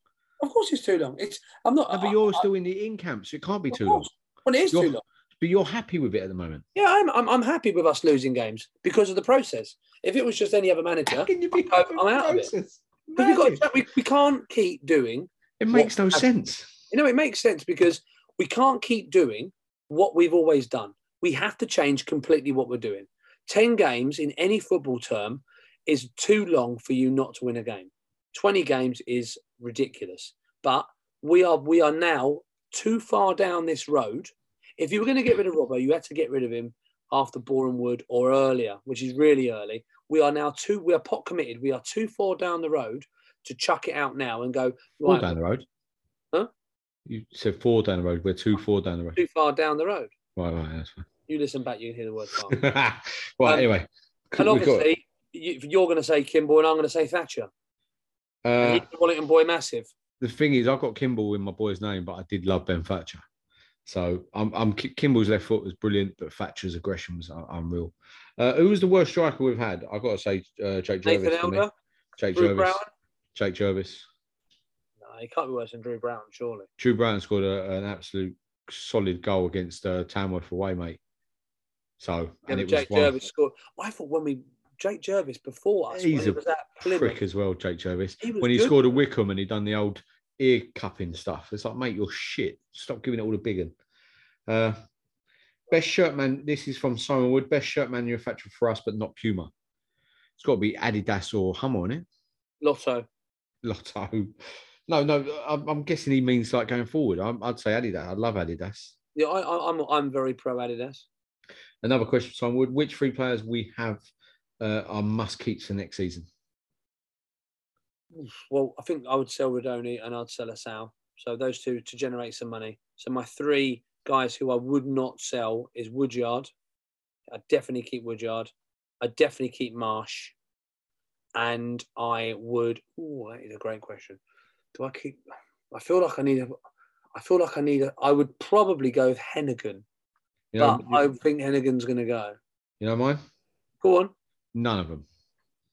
Of course, it's too long. It's I'm not. No, but you're I- still in the in camp, so it can't be too long. Well, it is You're- too long. But you're happy with it at the moment. Yeah, I'm, I'm. I'm happy with us losing games because of the process. If it was just any other manager, Can you be I'm I'm out of it. process? But we, Madness. got, we, we can't keep doing. It makes no sense. You know, it makes sense because we can't keep doing what we've always done. We have to change completely what we're doing. 10 games in any football term is too long for you not to win a game. 20 games is ridiculous. But we are we are now too far down this road. If you were going to get rid of Robbo, you had to get rid of him after Boreham Wood or earlier, which is really early. We are now too we are pot committed. We are too far down the road to chuck it out now and go Four down the road. Huh? You said four down the road. We're two four down the road. too far down the road. Right, right, that's You listen back, you can hear the word far. fine. right, Um, anyway. and we've got- obviously, you, you're going to say Kimble, and I'm going to say Thatcher. and uh, Wellington boy massive. The thing is, I've got Kimble in my boy's name, but I did love Ben Thatcher. So I'm, I'm Kimble's left foot was brilliant, but Thatcher's aggression was un- unreal. Uh, who was the worst striker we've had? I've got to say uh, Jake Jervis. Nathan for. Elder, Jake Drew Jervis. Brown. Jake Jervis. No, he can't be worse than Drew Brown, surely. Drew Brown scored a, an absolute solid goal against uh, Tamworth away, mate. So Yeah, and it Jake was Jervis scored. I thought when we Jake Jervis before us, He's he a was at prick as well, Jake Jervis. He When he good. scored a Wickham and he done the old ear cupping stuff, it's like, mate, you're shit. Stop giving it all the big one. Uh, best shirt man. This is from Simon Wood. Best shirt manufacturer for us, but not Puma. It's got to be Adidas or Hummel on it. Lotto. Lotto. No, no. I'm, I'm guessing he means like going forward. I'm, I'd say Adidas. I love Adidas. Yeah, I, I, I'm I'm very pro Adidas. Another question Simon Wood: Which three players we have uh, are must keeps for next season? Well, I think I would sell Rudoni and I'd sell Assal. So those two to generate some money. So my three guys who I would not sell is Woodyard. I definitely keep Woodyard. I definitely keep Marsh. And I would. Oh, that is a great question. Do I keep? I feel like I need a. I feel like I need a. I would probably go with Heneghan, You know, but I think Heneghan's going to go. you know mine. Go on. None of them.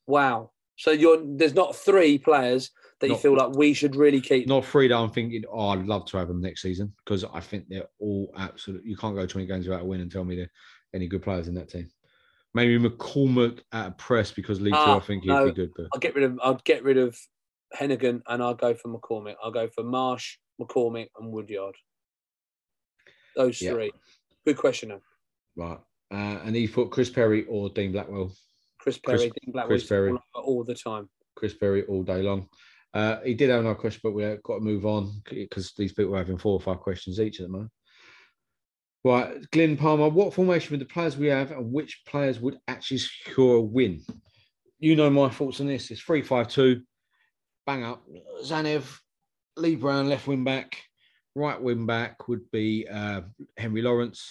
Wow. So you're there's not three players that you feel like we should really keep. Not three that I'm thinking. Oh, I'd love to have them next season because I think they're all absolute. You can't go 20 games without a win and tell me there any good players in that team. Maybe McCormick at a press because League Two, Ah, I think he'd be good. But I'll get rid of I'll get rid of Heneghan and I'll go for McCormick. I'll go for Marsh, McCormick, and Woodyard. Those Yeah. three. Good question. Though. right, uh, and he put Chris Perry or Dean Blackwell. Chris Chris- Perry, Dean Blackwell, Chris Perry. all, all the time. Chris Perry all day long. Uh, he did have another question, but we've got to move on because these people are having four or five questions each at the moment. Right, Glenn Palmer, what formation with the players we have and which players would actually secure a win? You know my thoughts on this. It's 3 5 2, bang up. Tzanev, Lee Brown, left wing back, right wing back would be uh, Henry Lawrence,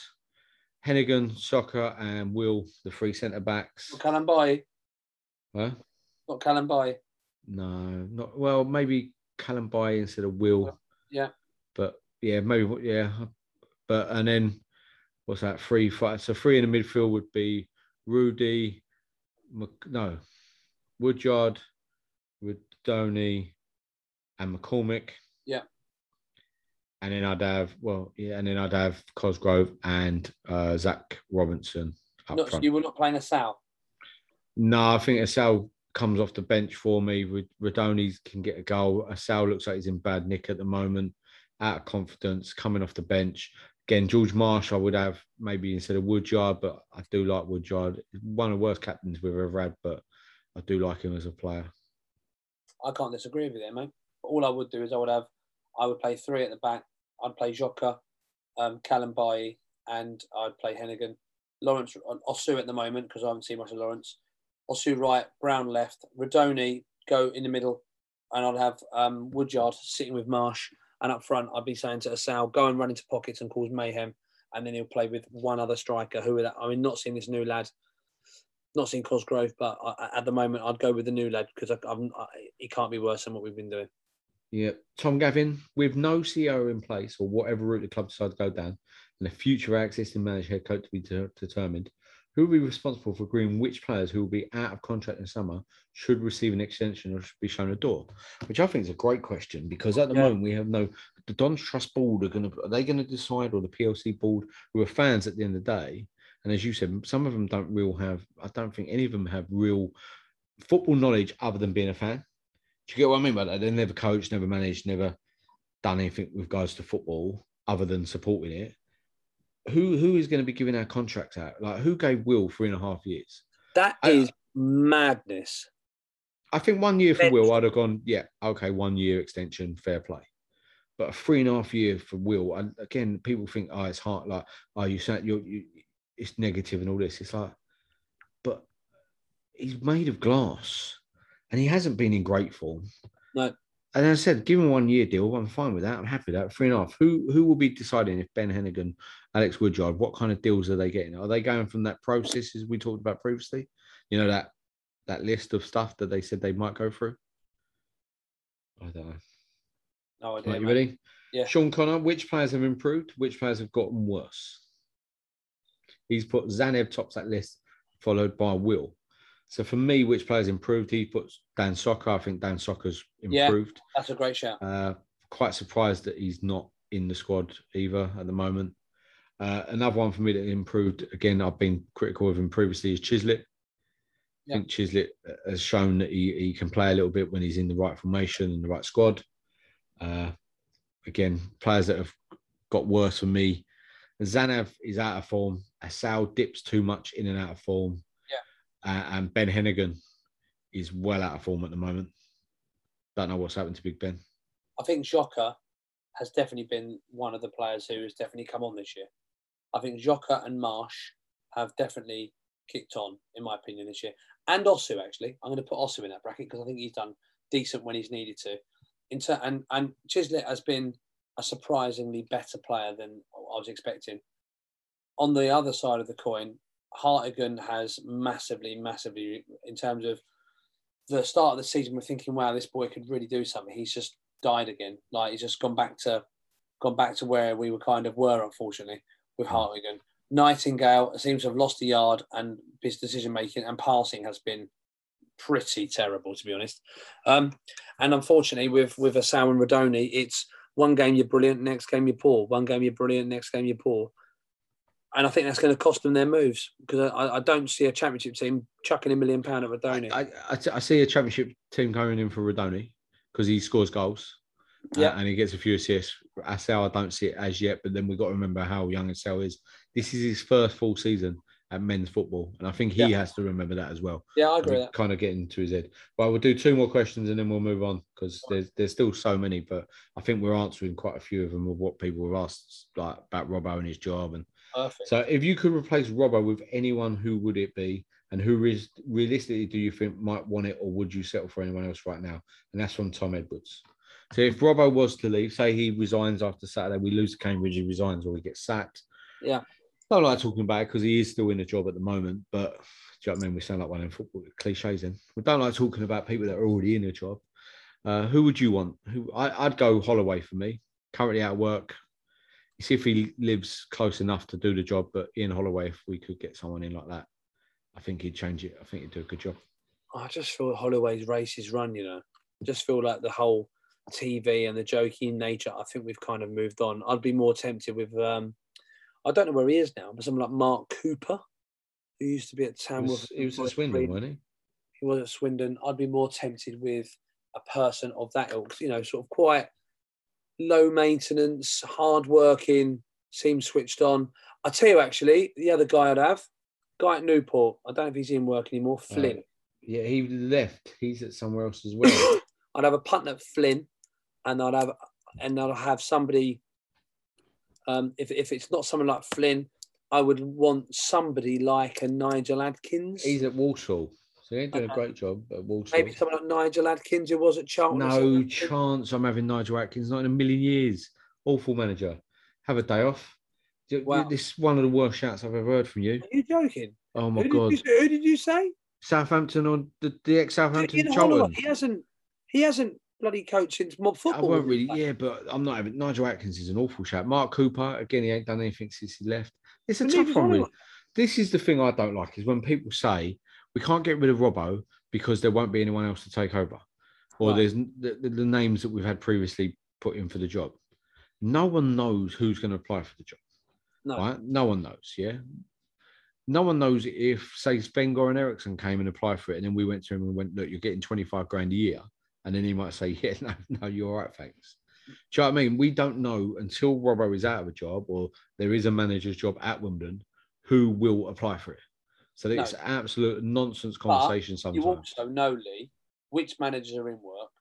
Heneghan, Csoka, and Will, the three centre backs. Not Kalambayi, Huh? not Kalambayi. No, not well. Maybe Kalambayi instead of Will. Yeah. But yeah, maybe yeah. But and then what's that? Three five. So three in the midfield would be Rudy, Mc, no, Woodyard, Rudoni, and McCormick. Yeah. And then I'd have well, yeah, and then I'd have Cosgrove and uh, Zach Robinson up Not, front. you were not playing Assal. No, I think Assal comes off the bench for me. With Rudoni can get a goal. Assal looks like he's in bad nick at the moment, out of confidence, coming off the bench. Again, George Marsh, I would have maybe instead of Woodyard, but I do like Woodyard. One of the worst captains we've ever had, but I do like him as a player. I can't disagree with you there, mate. But all I would do is I would have, I would play three at the back. I'd play Csoka, um, Kalambayi, and I'd play Heneghan. Lawrence, Osew at the moment because I haven't seen much of Lawrence. Osew right, Brown left, Rudoni go in the middle, and I'd have um, Woodyard sitting with Marsh. And up front, I'd be saying to Assal, go and run into pockets and cause mayhem. And then he'll play with one other striker. Who that? I mean, not seeing this new lad, not seeing Cosgrove, but I, at the moment, I'd go with the new lad because I'm, I, he can't be worse than what we've been doing. Yeah, Tom Gavin, with no CEO in place or whatever route the club decides to go down, and a future existing manager head coach to be de- determined, who will be responsible for agreeing which players who will be out of contract in summer should receive an extension or should be shown a door? Which I think is a great question because at the Yeah. moment we have no. The Dons Trust Board are going to are they going to decide or the PLC Board who are fans at the end of the day? And as you said, some of them don't real have. I don't think any of them have real football knowledge other than being a fan. Do you get what I mean by that? They never coached, never managed, never done anything with regards to football other than supporting it. Who who is going to be giving our contracts out? Like who gave Will three and a half years? That I- is madness. I think one year for Will, I'd have gone, yeah, okay, one year extension, fair play. But a three and a half year for Will, and again, people think, oh, it's hard, like, oh, you said you're, you, it's negative and all this. It's like, but he's made of glass, and he hasn't been in great form. No. And I said, give him one year deal. I'm fine with that. I'm happy with that. Three and a half. Who who will be deciding if Ben Heneghan, Alex Woodyard, what kind of deals are they getting? Are they going from that process as we talked about previously? You know that that list of stuff that they said they might go through. I don't know. No idea. Right, you ready? Yeah. Sean Connor, which players have improved? Which players have gotten worse? He's put Tzanev tops that list, followed by Will. So for me, which players improved? He puts Dan Csoka. I think Dan Csoka's Yeah. improved. That's a great shout. Uh, quite surprised that he's not in the squad either at the moment. Uh, another one for me that improved, again, I've been critical of him previously, is Chislett. Yeah. I think Chislett has shown that he, he can play a little bit when he's in the right formation and the right squad. Uh, again, players that have got worse for me. Tzanev is out of form. Assal dips too much in and out of form. Uh, and Ben Heneghan is well out of form at the moment. Don't know what's happened to Big Ben. I think Jota has definitely been one of the players who has definitely come on this year. I think Jota and Marsh have definitely kicked on, in my opinion, this year. And Osew, actually. I'm going to put Osew in that bracket because I think he's done decent when he's needed to. Inter- and, and Chislett has been a surprisingly better player than I was expecting. On the other side of the coin, Hartigan has massively, massively, in terms of the start of the season, we're thinking, wow, this boy could really do something. He's just died again. Like he's just gone back to gone back to where we were kind of were, unfortunately, with Hartigan. Nightingale seems to have lost a yard, and his decision making and passing has been pretty terrible, to be honest. Um, and unfortunately, with with Assal and Rudoni, it's one game you're brilliant, next game you're poor. One game you're brilliant, next game you're poor. And I think that's going to cost them their moves because I, I don't see a championship team chucking a million pound at Rudoni. I, I, I see a championship team going in for Rudoni because he scores goals. uh, Yeah. and he gets a few assists. Assal, I don't see it as yet, but then we've got to remember how young Assal is. This is his first full season at men's football, and I think he Yeah. has to remember that as well. yeah, I agree with that. Kind of getting to his head. But we'll do two more questions and then we'll move on because there's there's still so many, but I think we're answering quite a few of them of what people have asked, like about Robbo and his job. And Perfect. so, if you could replace Robbo with anyone, who would it be? And who is realistically do you think might want it, or would you settle for anyone else right now? And that's from Tom Edwards. So if Robbo was to leave, say he resigns after Saturday, we lose to Cambridge, he resigns or he gets sacked. Yeah. I don't like talking about it because he is still in the job at the moment. But do you know what I mean? We sound like one of them football cliches. Then we don't like talking about people that are already in a job. Uh, who would you want? Who I, I'd go Holloway for me. Currently out of work. See if he lives close enough to do the job. But Ian Holloway, if we could get someone in like that, I think he'd change it. I think he'd do a good job. I just feel Holloway's race is run, you know. I just feel like the whole TV and the joking nature, I think we've kind of moved on. I'd be more tempted with, um, I don't know where he is now, but someone like Mark Cooper, who used to be at He Tamworth. was, he was at Swindon, wasn't he? He was at Swindon. I'd be more tempted with a person of that ilk, you know, sort of quite low maintenance, hard working, seems switched on. I tell you, actually, the other guy I'd have, guy at Newport. I don't know if he's in work anymore. Flynn. Yeah, he left. He's at somewhere else as well. I'd have a punt at Flynn, and I'd have and I'd have somebody. Um, if if it's not someone like Flynn, I would want somebody like a Nigel Adkins. He's at Walsall, so he ain't doing a great job at Walsall. Maybe someone like Nigel Adkins who was at Charlton. No chance I'm having Nigel Adkins, not in a million years. Awful manager. Have a day off. Wow. This is one of the worst shouts I've ever heard from you. Are you joking? Oh my who God. Did you, who did you say? Southampton or the, the ex Southampton. Charlton. He hasn't. He hasn't bloody coached since mob football. I won't really, yeah, but I'm not having Nigel Adkins is an awful shout. Mark Cooper, again, he ain't done anything since he left. It's a But tough one. Really. This is the thing I don't like is when people say we can't get rid of Robbo because there won't be anyone else to take over, or Right. there's the, the, names that we've had previously put in for the job. No one knows who's going to apply for the job. No. Right? No one knows. Yeah. No one knows if, say, Sven Goran Eriksson came and applied for it, and then we went to him and went, "Look, you're getting 25 grand a year," and then he might say, "Yeah, no, no, you're all right, thanks." Do you know what I mean? We don't know until Robbo is out of a job or there is a manager's job at Wimbledon who will apply for it. So No. it's absolute nonsense But conversation You sometimes. also know, Lee, which managers are in work,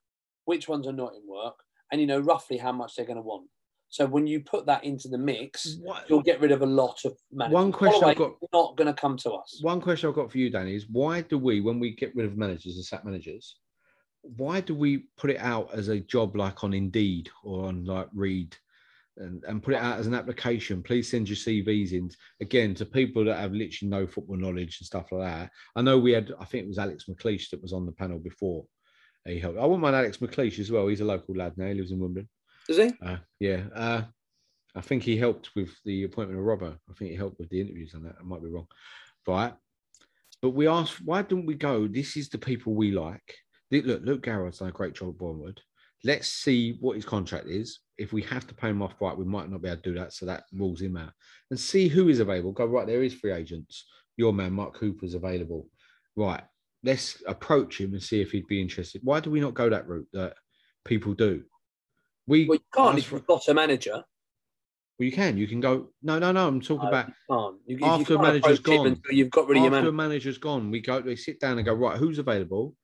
which ones are not in work, and you know roughly how much they're going to want. So when you put that into the mix, What- you'll get rid of a lot of managers. One question I've got- not going to come to us. One question I've got for you, Danny, is why do we, when we get rid of managers and sack managers, why do we put it out as a job like on Indeed or on like Reed and, and put it out as an application? Please send your CVs in again to people that have literally no football knowledge and stuff like that. I know we had, I think it was Alex McLeish that was on the panel before. He helped. I wouldn't mind Alex McLeish as well. He's a local lad now. He lives in Wimbledon. Does he? Uh, yeah. Uh, I think he helped with the appointment of Robbo. I think he helped with the interviews on that. I might be wrong. Right. But we asked, why don't we go? This is the people we like. Look, Luke Garrett's done a great job at Bournemouth. Let's see what his contract is. If we have to pay him off right, we might not be able to do that. So that rules him out. And see who is available. Go, right, there is free agents. Your man, Mark Cooper, is available. Right. Let's approach him and see if he'd be interested. Why do we not go that route that people do? We Well, you can't if you've got a manager. well, you can. You can go. No, no, no. I'm talking No, about you can't. You, you after can't a manager's gone. You've got rid of your manager. a manager's gone. We go. We sit down and go. Right, who's available?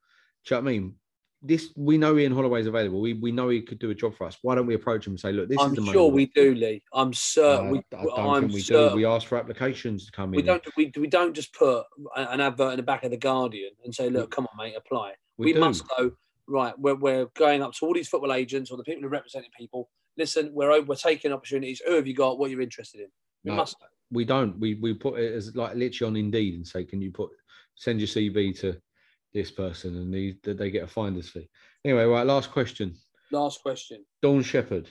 Do you know what I mean? This we know Ian Holloway's available. We we know he could do a job for us. Why don't we approach him and say, look, this I'm is the sure we we do, Lee. I'm certain. Uh, we, I don't I'm think we certain. do. We ask for applications to come in. We in. don't. We, we don't just put an advert in the back of the Guardian and say, "Look, come on, mate, apply." We We, must go right. We're, we're going up to all these football agents or the people who are representing people. Listen, we're we're taking opportunities. Who have you got? What you're interested in? We No. must. we don't. We we put it as like literally on Indeed and say, can you put send your CV to this person and they they get a finder's fee. Anyway, right. Last question. Last question. Dawn Shepherd.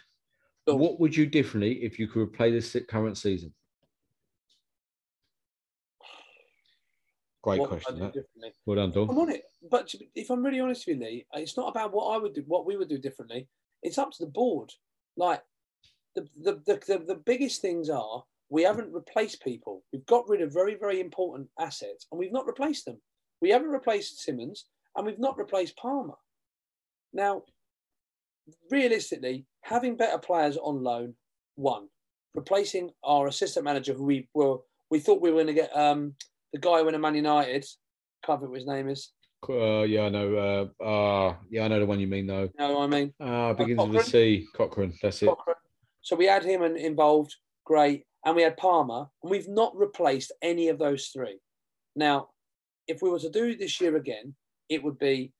Dawn. What would you differently if you could replay this current season? Great What question. Well done, I'm on it. But if I'm really honest with you, Lee, it's not about what I would do, what we would do differently. It's up to the board. Like the the the, the, the biggest things are we haven't replaced people. We've got rid of very very important assets, and we've not replaced them. We haven't replaced Simmons, and we've not replaced Palmer. Now, realistically, having better players on loan, one, replacing our assistant manager, who we were we thought we were going to get um, the guy who went to Man United. Can't think what his name is. Uh, yeah, I know. Uh, uh, yeah, I know the one you mean though. You know what I mean? Uh, begins with a Cochrane? C. That's it. Cochrane. So we had him and involved, great, and we had Palmer, and we've not replaced any of those three. Now, if we were to do it this year again, it would be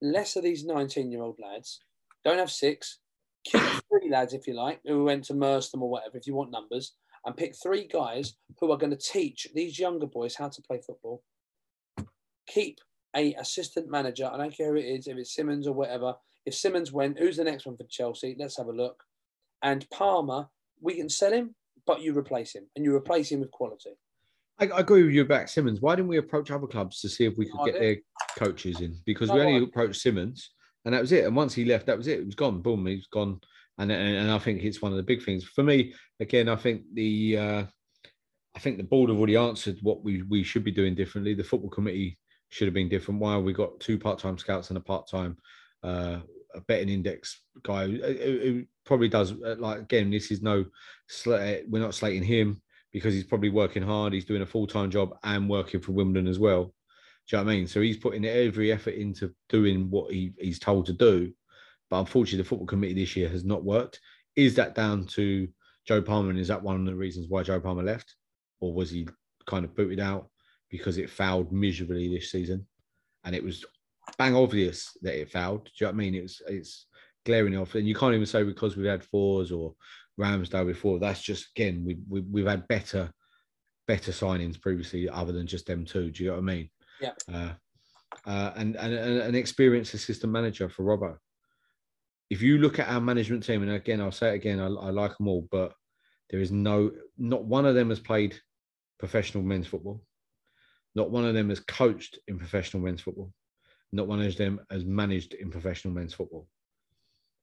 less of these 19 year old lads. Don't have six. Keep three lads, if you like, who went to Merstham or whatever, if you want numbers, and pick three guys who are going to teach these younger boys how to play football. Keep a assistant manager. I don't care who it is, if it's Simmons or whatever. If Simmons went, who's the next one for Chelsea? Let's have a look. And Palmer, we can sell him, but you replace him, and you replace him with quality. I, I agree with you about Simmons. Why didn't we approach other clubs to see if we could No get their coaches in? Because No we only idea. approached Simmons, and that was it. And once he left, that was it. It was gone. Boom, he's gone. And and, and I think it's one of the big things for me. Again, I think the uh, I think the board have already answered what we we should be doing differently. The football committee should have been different. Why we got two part time scouts and a part time uh, a betting index guy who, who- who probably does uh, like again. This is no we're not slating him because he's probably working hard. He's doing a full time job and working for Wimbledon as well. Do you know what I mean? So he's putting every effort into doing what he, he's told to do. But unfortunately, the football committee this year has not worked. Is that down to Joe Palmer? And is that one of the reasons why Joe Palmer left? Or was he kind of booted out because it fouled miserably this season? And it was bang obvious that it fouled. Do you know what I mean? It was it's glaring off. And you can't even say because we've had fours or Ramsdale before. That's just again, we, we we've had better better signings previously other than just them two. Do you know what I mean? Yeah. Uh, uh, and, and and an experienced assistant manager for Robbo. If you look at our management team, and again, I'll say it again, I, I like them all, but there is no, not one of them has played professional men's football. Not one of them has coached in professional men's football. Not one of them has managed in professional men's football.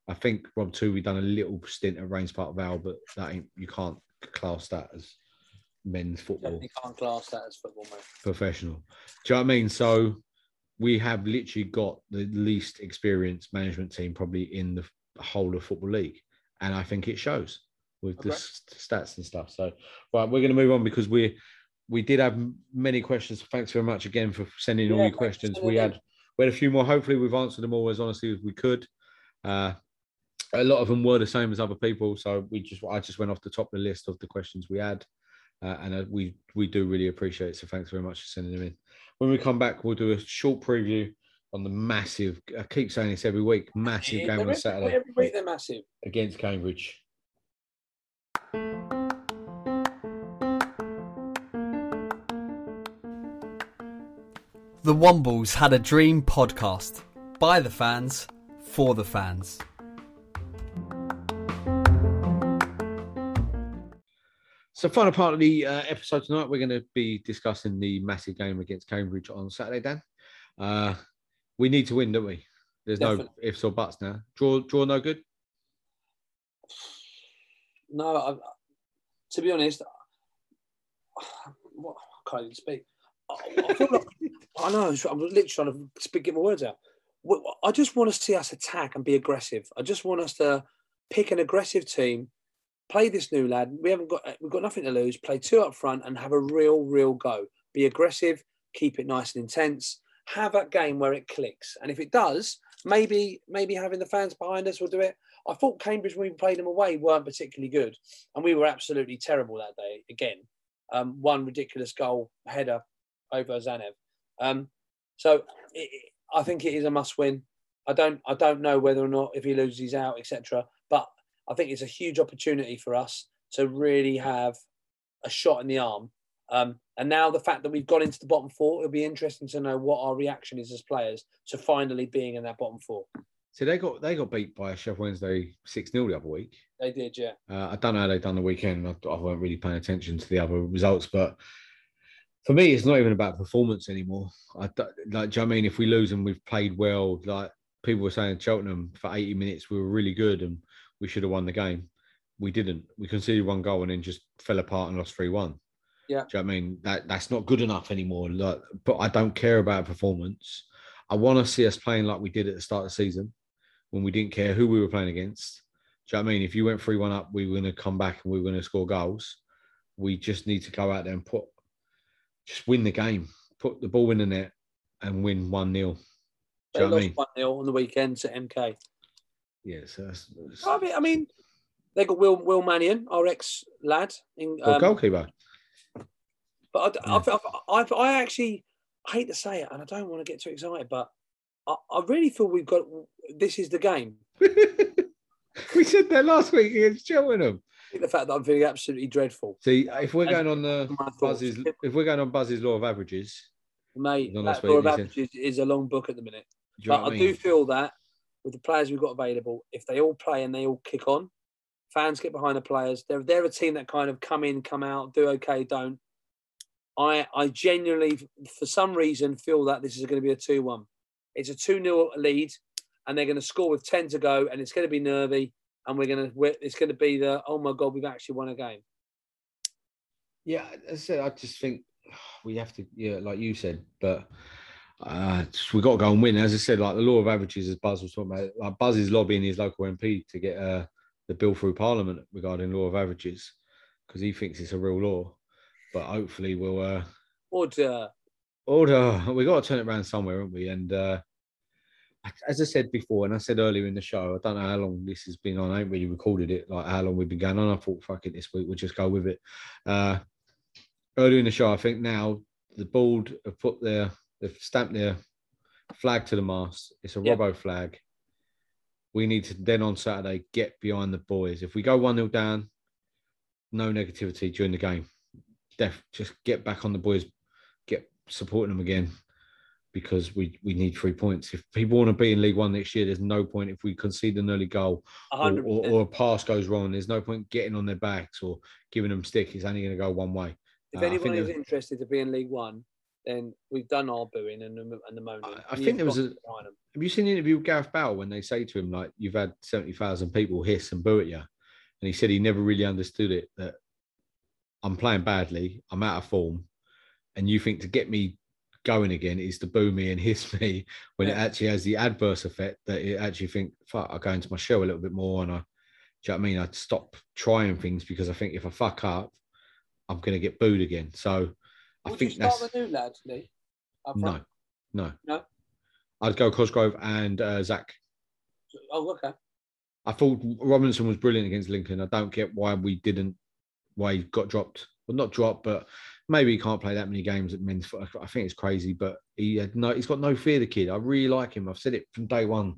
I think Rob too. We've done a little stint at Raynes Park Vale, but that ain't you can't class that as men's football Definitely can't class that as football, mate. professional. Do you know what I mean? So we have literally got the least experienced management team probably in the whole of football league, and I think it shows with the Okay. s- stats and stuff. So, right, we're going to move on because we we did have many questions. Thanks very much again for sending all your questions. We had we had a few more. Hopefully, we've answered them all as honestly as we could. Uh, a lot of them were the same as other people, so we just I just went off the top of the list of the questions we had, uh, and uh, we we do really appreciate it. So thanks very much for sending them in. When we come back, we'll do a short preview on the massive. I keep saying this every week. Massive game they're on every- Saturday Every week they're massive. against Cambridge. The Wombles had a dream podcast by the fans for the fans. So, final part of the uh, episode tonight, we're going to be discussing the massive game against Cambridge on Saturday. Dan, uh, we need to win, don't we? There's no ifs or buts now. Draw, draw, no good. No, I, to be honest, what, I can't even speak. I, I, feel like, I know, I'm literally trying to speak, get my words out. I just want to see us attack and be aggressive. I just want us to pick an aggressive team, play this new lad. We haven't got we've got nothing to lose. Play two up front and have a real, real go. Be aggressive, keep it nice and intense, have that game where it clicks. And if it does, maybe maybe having the fans behind us will do it. I thought Cambridge when we played them away weren't particularly good, and we were absolutely terrible that day again. Um, one ridiculous goal header over Tzanev. Um, so it, I think it is a must-win. I don't I don't know whether or not if he loses he's out, etc. I think it's a huge opportunity for us to really have a shot in the arm. Um, and now the fact that we've got into the bottom four, it'll be interesting to know what our reaction is as players to finally being in that bottom four. So they got they got beat by Sheffield Wednesday six 0 the other week. They did, yeah. Uh, I don't know how they done the weekend. I, I weren't really paying attention to the other results, but for me, it's not even about performance anymore. I like, do you know what I mean? If we lose and we've played well, like people were saying, Cheltenham for eighty minutes we were really good and we should have won the game. We didn't. We conceded one goal and then just fell apart and lost three one. Yeah. Do you know what I mean? That that's not good enough anymore. Like, but I don't care about performance. I want to see us playing like we did at the start of the season when we didn't care who we were playing against. Do you know what I mean? If you went 3 1 up, we were going to come back and we were going to score goals. We just need to go out there and put, just win the game, put the ball in the net and win 1 0. Do They know what I lost mean? one 0 on the weekend to MK. Yeah, so that's, that's I mean, I mean, they got Will Will Mannion, our ex lad. In, um, goalkeeper. But I, I've, I've, I've, I actually I hate to say it, and I don't want to get too excited, but I, I really feel we've got this is the game. we said that last week against Cheltenham. I the fact that I'm feeling absolutely dreadful, See, if we're going on the. Buzz's, if we're going on Buzz's law of averages, mate. That that's law of averages is a long book at the minute. do But I, I do feel that with the players we've got available, if they all play and they all kick on, fans get behind the players. They're they're a team that kind of come in, come out, do okay, don't. I I genuinely, for some reason, feel that this is going to be a two-one. It's a two-nil lead, and they're going to score with ten to go, and it's going to be nervy, and we're going to it's going to be the oh my god, we've actually won a game. Yeah, I said, I just think we have to, yeah, like you said, but uh, we got to go and win. As I said, like the law of averages, as Buzz was talking about, like Buzz is lobbying his local MP to get uh, the bill through Parliament regarding law of averages because he thinks it's a real law. But hopefully, we'll uh, Order. order. We got to turn it around somewhere, haven't we? And uh, as I said before, and I said earlier in the show, I don't know how long this has been on. I ain't really recorded it, like how long we've been going on. I thought, fuck it, this week we'll just go with it. Uh, earlier in the show, I think now the board have put their, they've stamped their flag to the mast. It's a Yep. Robbo flag. We need to then on Saturday get behind the boys. If we go 1 0 down, no negativity during the game. Def, just get back on the boys, get supporting them again because we, we need three points. If people want to be in League One next year, there's no point if we concede an early goal or, or, or a pass goes wrong. There's no point getting on their backs or giving them stick. It's only going to go one way. If Uh, anyone is interested to be in League One, then we've done our booing and the, and the moaning. I- I think there was a-. Have you seen the interview with Gareth Bale when they say to him like you've had seventy thousand people hiss and boo at you, and he said he never really understood it that I'm playing badly, I'm out of form, and you think to get me going again is to boo me and hiss me when it actually has the adverse effect that it actually think fuck I go into my shell a little bit more and I, do you know what I mean? I'd stop trying things because I think if I fuck up, I'm going to get booed again. So I Would think you start that's the new lad, Lee? No, no, No? I'd go Cosgrove and uh, Zach. Oh, okay. I thought Robinson was brilliant against Lincoln. I don't get why we didn't, why he got dropped. Well, not dropped, but maybe he can't play that many games at men's. foot. I think it's crazy, but he had no, he's got no fear. The kid, I really like him. I've said it from day one.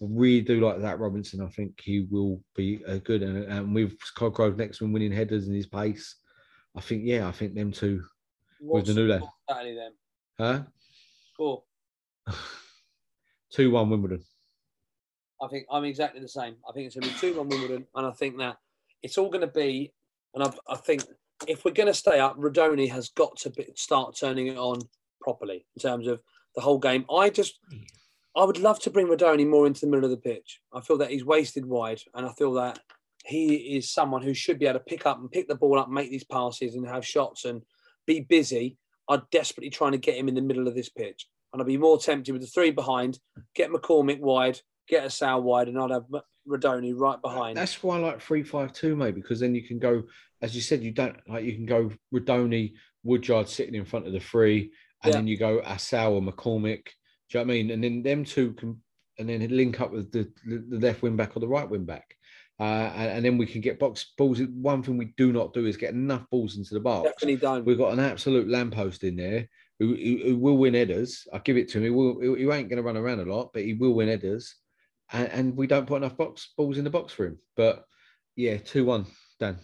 I really do like that Robinson. I think he will be a good, and, and with Cosgrove next one winning headers and his pace, I think yeah, I think them two, What's the new lad. score Saturday then? huh? Score. Two one Wimbledon. I think I'm exactly the same. I think it's going to be 2 1 Wimbledon. And I think that it's all going to be, and I, I think if we're going to stay up, Rudoni has got to be, start turning it on properly in terms of the whole game. I just, I would love to bring Rudoni more into the middle of the pitch. I feel that he's wasted wide, and I feel that he is someone who should be able to pick up and pick the ball up, make these passes, and have shots and be busy. I'm desperately trying to get him in the middle of this pitch. And I'd be more tempted with the three behind, get McCormick wide, get a wide, and I'd have Rudoni right behind. That's why I like three five two, maybe because then you can go, as you said, you don't like you can go Rudoni, Woodyard sitting in front of the three, and Yeah. then you go Assal or McCormick. Do you know what I mean? And then them two can, and then link up with the, the left wing back or the right wing back. Uh, and, and then we can get box balls. One thing we do not do is get enough balls into the box. Definitely don't. We've got an absolute lamppost in there who, who, who will win headers. I give it to him. He, will, he, he ain't going to run around a lot, but he will win headers. And, and we don't put enough box balls in the box for him. But yeah, two one, Dan.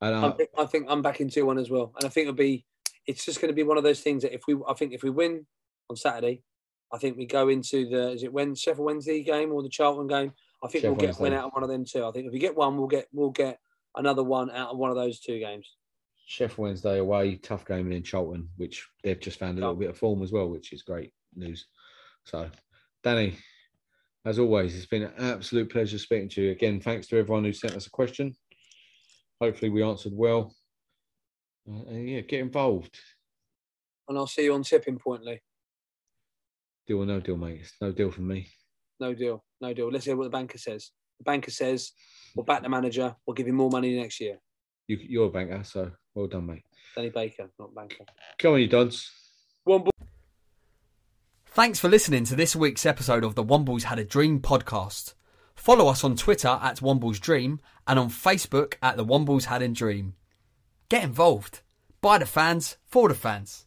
And I uh, think, I think I'm back in two one as well, and I think it'll be. It's just going to be one of those things that if we, I think if we win on Saturday, I think we go into the is it when Sheffield Wednesday game or the Charlton game. I think Sheffield we'll get a win out of one of them too. I think if we get one, we'll get we'll get another one out of one of those two games. Sheffield Wednesday away, tough game, in Charlton, which they've just found a little bit of form as well, which is great news. So, Danny, as always, it's been an absolute pleasure speaking to you. Again, thanks to everyone who sent us a question. Hopefully, we answered well. Uh, and yeah, get involved. And I'll see you on tipping point, Lee. Deal or no deal, mate. It's no deal from me. No deal, no deal. Let's hear what the banker says. The banker says we'll back the manager. We'll give you more money next year. You, you're a banker, so well done, mate. Danny Baker, not banker. Come on, you dons. One ball. Thanks for listening to this week's episode of the Wombles Had a Dream podcast. Follow us on Twitter at Wombles Dream and on Facebook at the Wombles Had a Dream. Get involved. By the fans, for the fans.